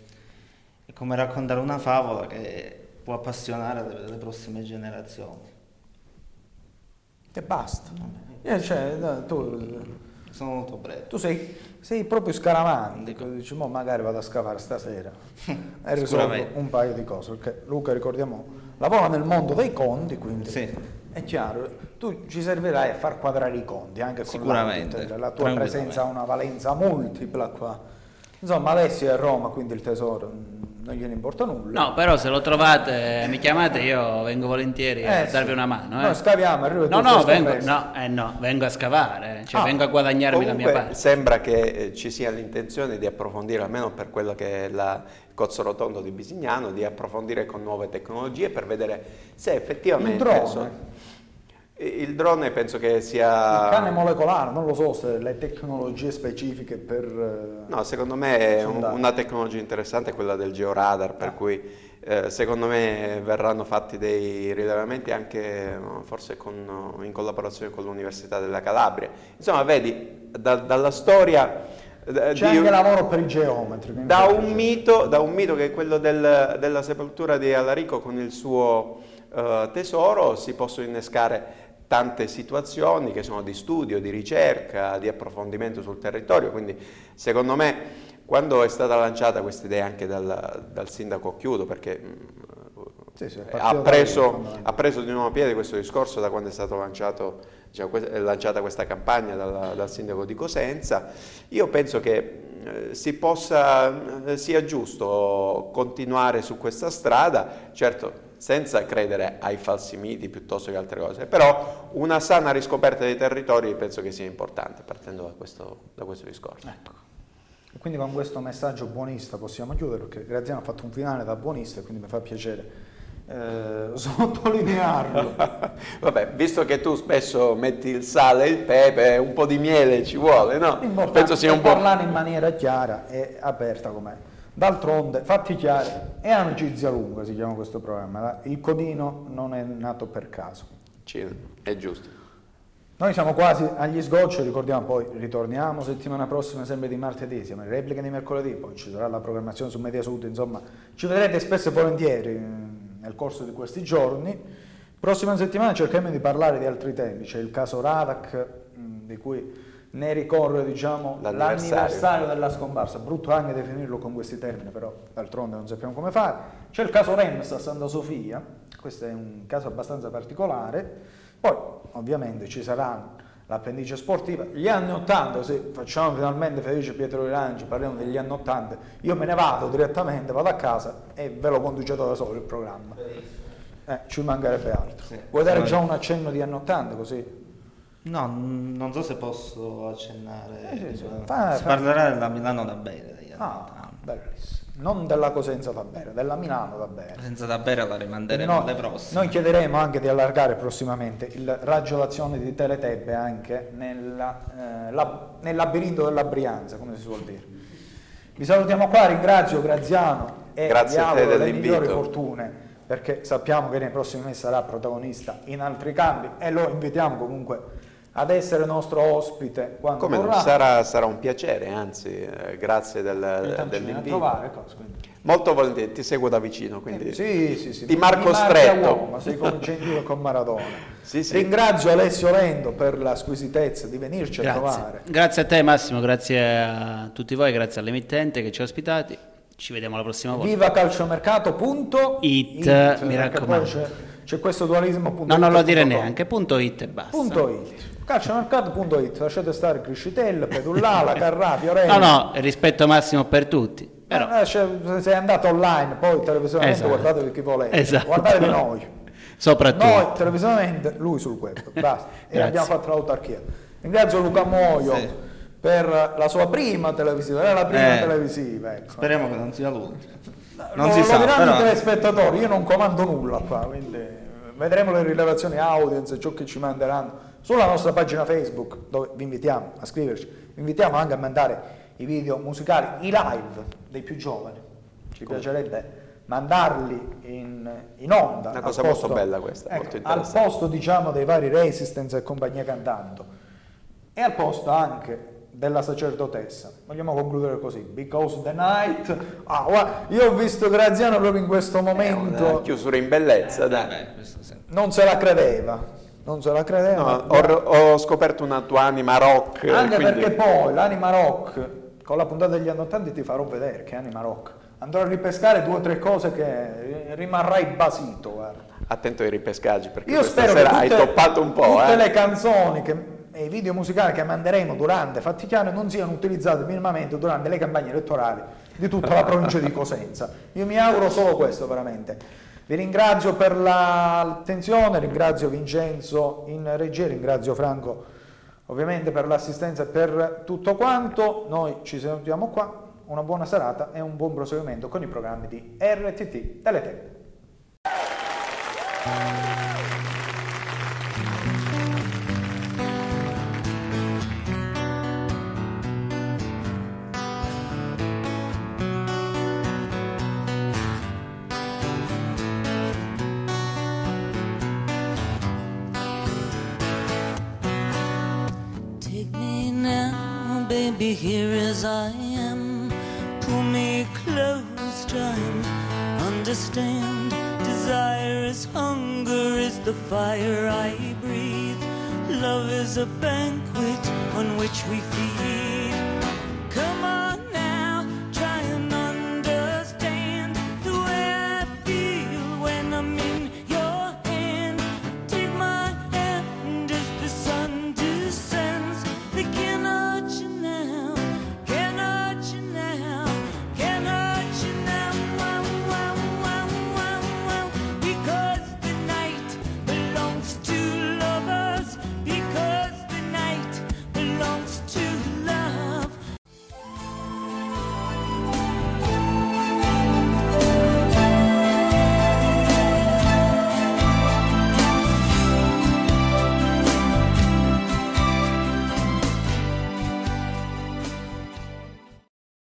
è come raccontare una favola che può appassionare le, le prossime generazioni. E basta. Eh, cioè, tu, Sono molto breve. tu sei, sei proprio scaramantico, dici, "Mo magari vado a scavare stasera. E risolvo un paio di cose, perché Luca, ricordiamo, lavora nel mondo dei conti, quindi è chiaro, tu ci servirai a far quadrare i conti anche con la tua presenza ha una valenza multipla qua. Insomma, Alessio è a Roma, quindi il tesoro mm, non gliene importa nulla. No, però se lo trovate e mi chiamate io vengo volentieri a Eh, darvi sì. una mano. Eh. Noi scaviamo, arriva No, no, vengo, no, eh, no, vengo a scavare, cioè Ah, vengo a guadagnarmi la mia Comunque, parte. Sembra che eh, ci sia l'intenzione di approfondire, almeno per quello che è la il Cozzo Rotondo di Bisignano, di approfondire con nuove tecnologie per vedere se effettivamente... Il drone. Il drone penso che Il sia... cane molecolare, non lo so se le tecnologie specifiche per... eh, No, secondo me è un- una tecnologia interessante quella del georadar, per cui eh, secondo me verranno fatti dei rilevamenti anche eh, forse con- in collaborazione con l'Università della Calabria. Insomma, vedi, da- dalla storia... eh, C'è di- anche lavoro per i geometri. da un, mito, da un mito che è quello del- della sepoltura di Alarico con il suo eh, tesoro si possono innescare tante situazioni che sono di studio, di ricerca, di approfondimento sul territorio, quindi secondo me quando è stata lanciata questa idea anche dal, dal sindaco Chiudo, perché mh, Sì, sì, ha, preso, ha preso di nuovo piede questo discorso da quando è stata lanciato, diciamo, lanciata questa campagna dal, dal sindaco di Cosenza. Io penso che eh, si possa, eh, sia giusto continuare su questa strada, certo senza credere ai falsi miti piuttosto che altre cose, però una sana riscoperta dei territori penso che sia importante partendo da questo, da questo discorso. E Quindi con questo messaggio buonista possiamo chiudere perché Graziano ha fatto un finale da buonista e quindi mi fa piacere eh, sottolinearlo. Vabbè, visto che tu spesso metti il sale e il pepe, un po' di miele ci vuole, no? Penso sia un po'... parlare in maniera chiara e aperta com'è. D'altronde, fatti chiari, è amicizia lunga si chiama questo programma, il codino non è nato per caso. Sì, è giusto. Noi siamo quasi agli sgocci, ricordiamo poi ritorniamo settimana prossima sempre di martedì, siamo in replica di mercoledì, poi ci sarà la programmazione su Media Sud, insomma ci vedrete spesso e volentieri eh, nel corso di questi giorni. Prossima settimana cercheremo di parlare di altri temi, c'è il caso Radac mh, di cui ne ricorre diciamo, L'anniversario. della scomparsa, brutto anche definirlo con questi termini, però d'altronde non sappiamo come fare. C'è il caso Rems a Santa Sofia, questo è un caso abbastanza particolare, poi ovviamente ci sarà l'appendice sportiva, gli anni 80, se facciamo finalmente Felice Pietro Rilanci, parliamo degli anni 80, io me ne vado direttamente, vado a casa e ve lo conducete da solo il programma. Eh, ci mancherebbe altro. Vuoi dare già un accenno di anni 80 così? No, non so se posso accennare. Eh, sì, sì. Fa- si fa- parlerà della Milano da bere. Ah, bellissimo. Non della Cosenza da bere, della Milano da bere. Senza da bere la rimanderemo Quindi alle prossime. noi chiederemo anche di allargare prossimamente il raggio d'azione di Teletebbe anche nella, eh, lab- nel labirinto della Brianza, come si suol dire. Vi salutiamo qua, ringrazio Graziano e Grazie vi auguro le migliori fortune perché sappiamo che nei prossimi mesi sarà protagonista in altri campi e lo invitiamo comunque ad essere nostro ospite quando Come vorrà. sarà, sarà un piacere, anzi, eh, grazie del- a dell'invito. Molto volentieri, ti seguo da vicino, quindi Sì, sì, sì. di Marco a Stretto. uomo, sei come Gentile e con Maradona. Sì, sì. Ringrazio Alessio Lendo per la squisitezza di venirci a Grazie. trovare. Grazie a te Massimo, grazie a tutti voi, grazie all'emittente che ci ha ospitati. Ci vediamo la prossima volta. Viva calciomercato.it It, mi raccomando. poi C'è, c'è questo dualismo. No, non lo dire neanche, punto it e basta. Punto it. Calciomercato.it, lasciate stare Criscitella, Pedullala, Carrà, Fiorelli. No, no, rispetto massimo per tutti. Però, Eh, cioè, se sei andato online, poi televisivamente Esatto. guardatevi chi volete. Esatto. Guardatevi noi. soprattutto. Noi televisivamente, lui sul web, basta. e abbiamo fatto l'autarchia. Ringrazio Luca Moio Sì. per la sua prima televisiva, era la prima Eh, televisiva. Ecco. Speriamo che non sia l'ultima. Non lo, si lo sa, diranno i telespettatori, io non comando nulla qua, quindi eh, vedremo le rilevazioni audience, ciò che ci manderanno sulla nostra pagina Facebook, dove vi invitiamo a scriverci, vi invitiamo anche a mandare i video musicali, i live dei più giovani. Ci piacerebbe mandarli in, in onda. Una cosa posto- molto bella questa, ecco, molto al posto diciamo dei vari Resistance e compagnia cantando e al posto anche della sacerdotessa. Vogliamo concludere così, because the night... Ah, guarda, io ho visto Graziano proprio in questo Una momento, chiusura in bellezza, dai. Eh, sì. non se la credeva, non se la credeva. No, ho, ho scoperto una tua anima rock. Anche quindi- perché poi l'anima rock, con la puntata degli anni 80 ti farò vedere che è anima rock. Andrò a ripescare due o tre cose che rimarrai basito, guarda. Attento ai ripescaggi perché Io questa spero che sera tutte, hai toppato un po'. tutte eh. le canzoni che- e i video musicali che manderemo durante Fatti Chiaro non siano utilizzati minimamente durante le campagne elettorali di tutta la provincia di Cosenza. Io mi auguro solo questo veramente. Vi ringrazio per la- l'attenzione, ringrazio Vincenzo in regia, ringrazio Franco ovviamente per l'assistenza e per tutto quanto. Noi ci sentiamo qua. Una buona serata e un buon proseguimento con i programmi di RTT Teletec. I am. Pull me close, time. Understand, desire is hunger, is the fire I breathe. Love is a banquet on which we feed.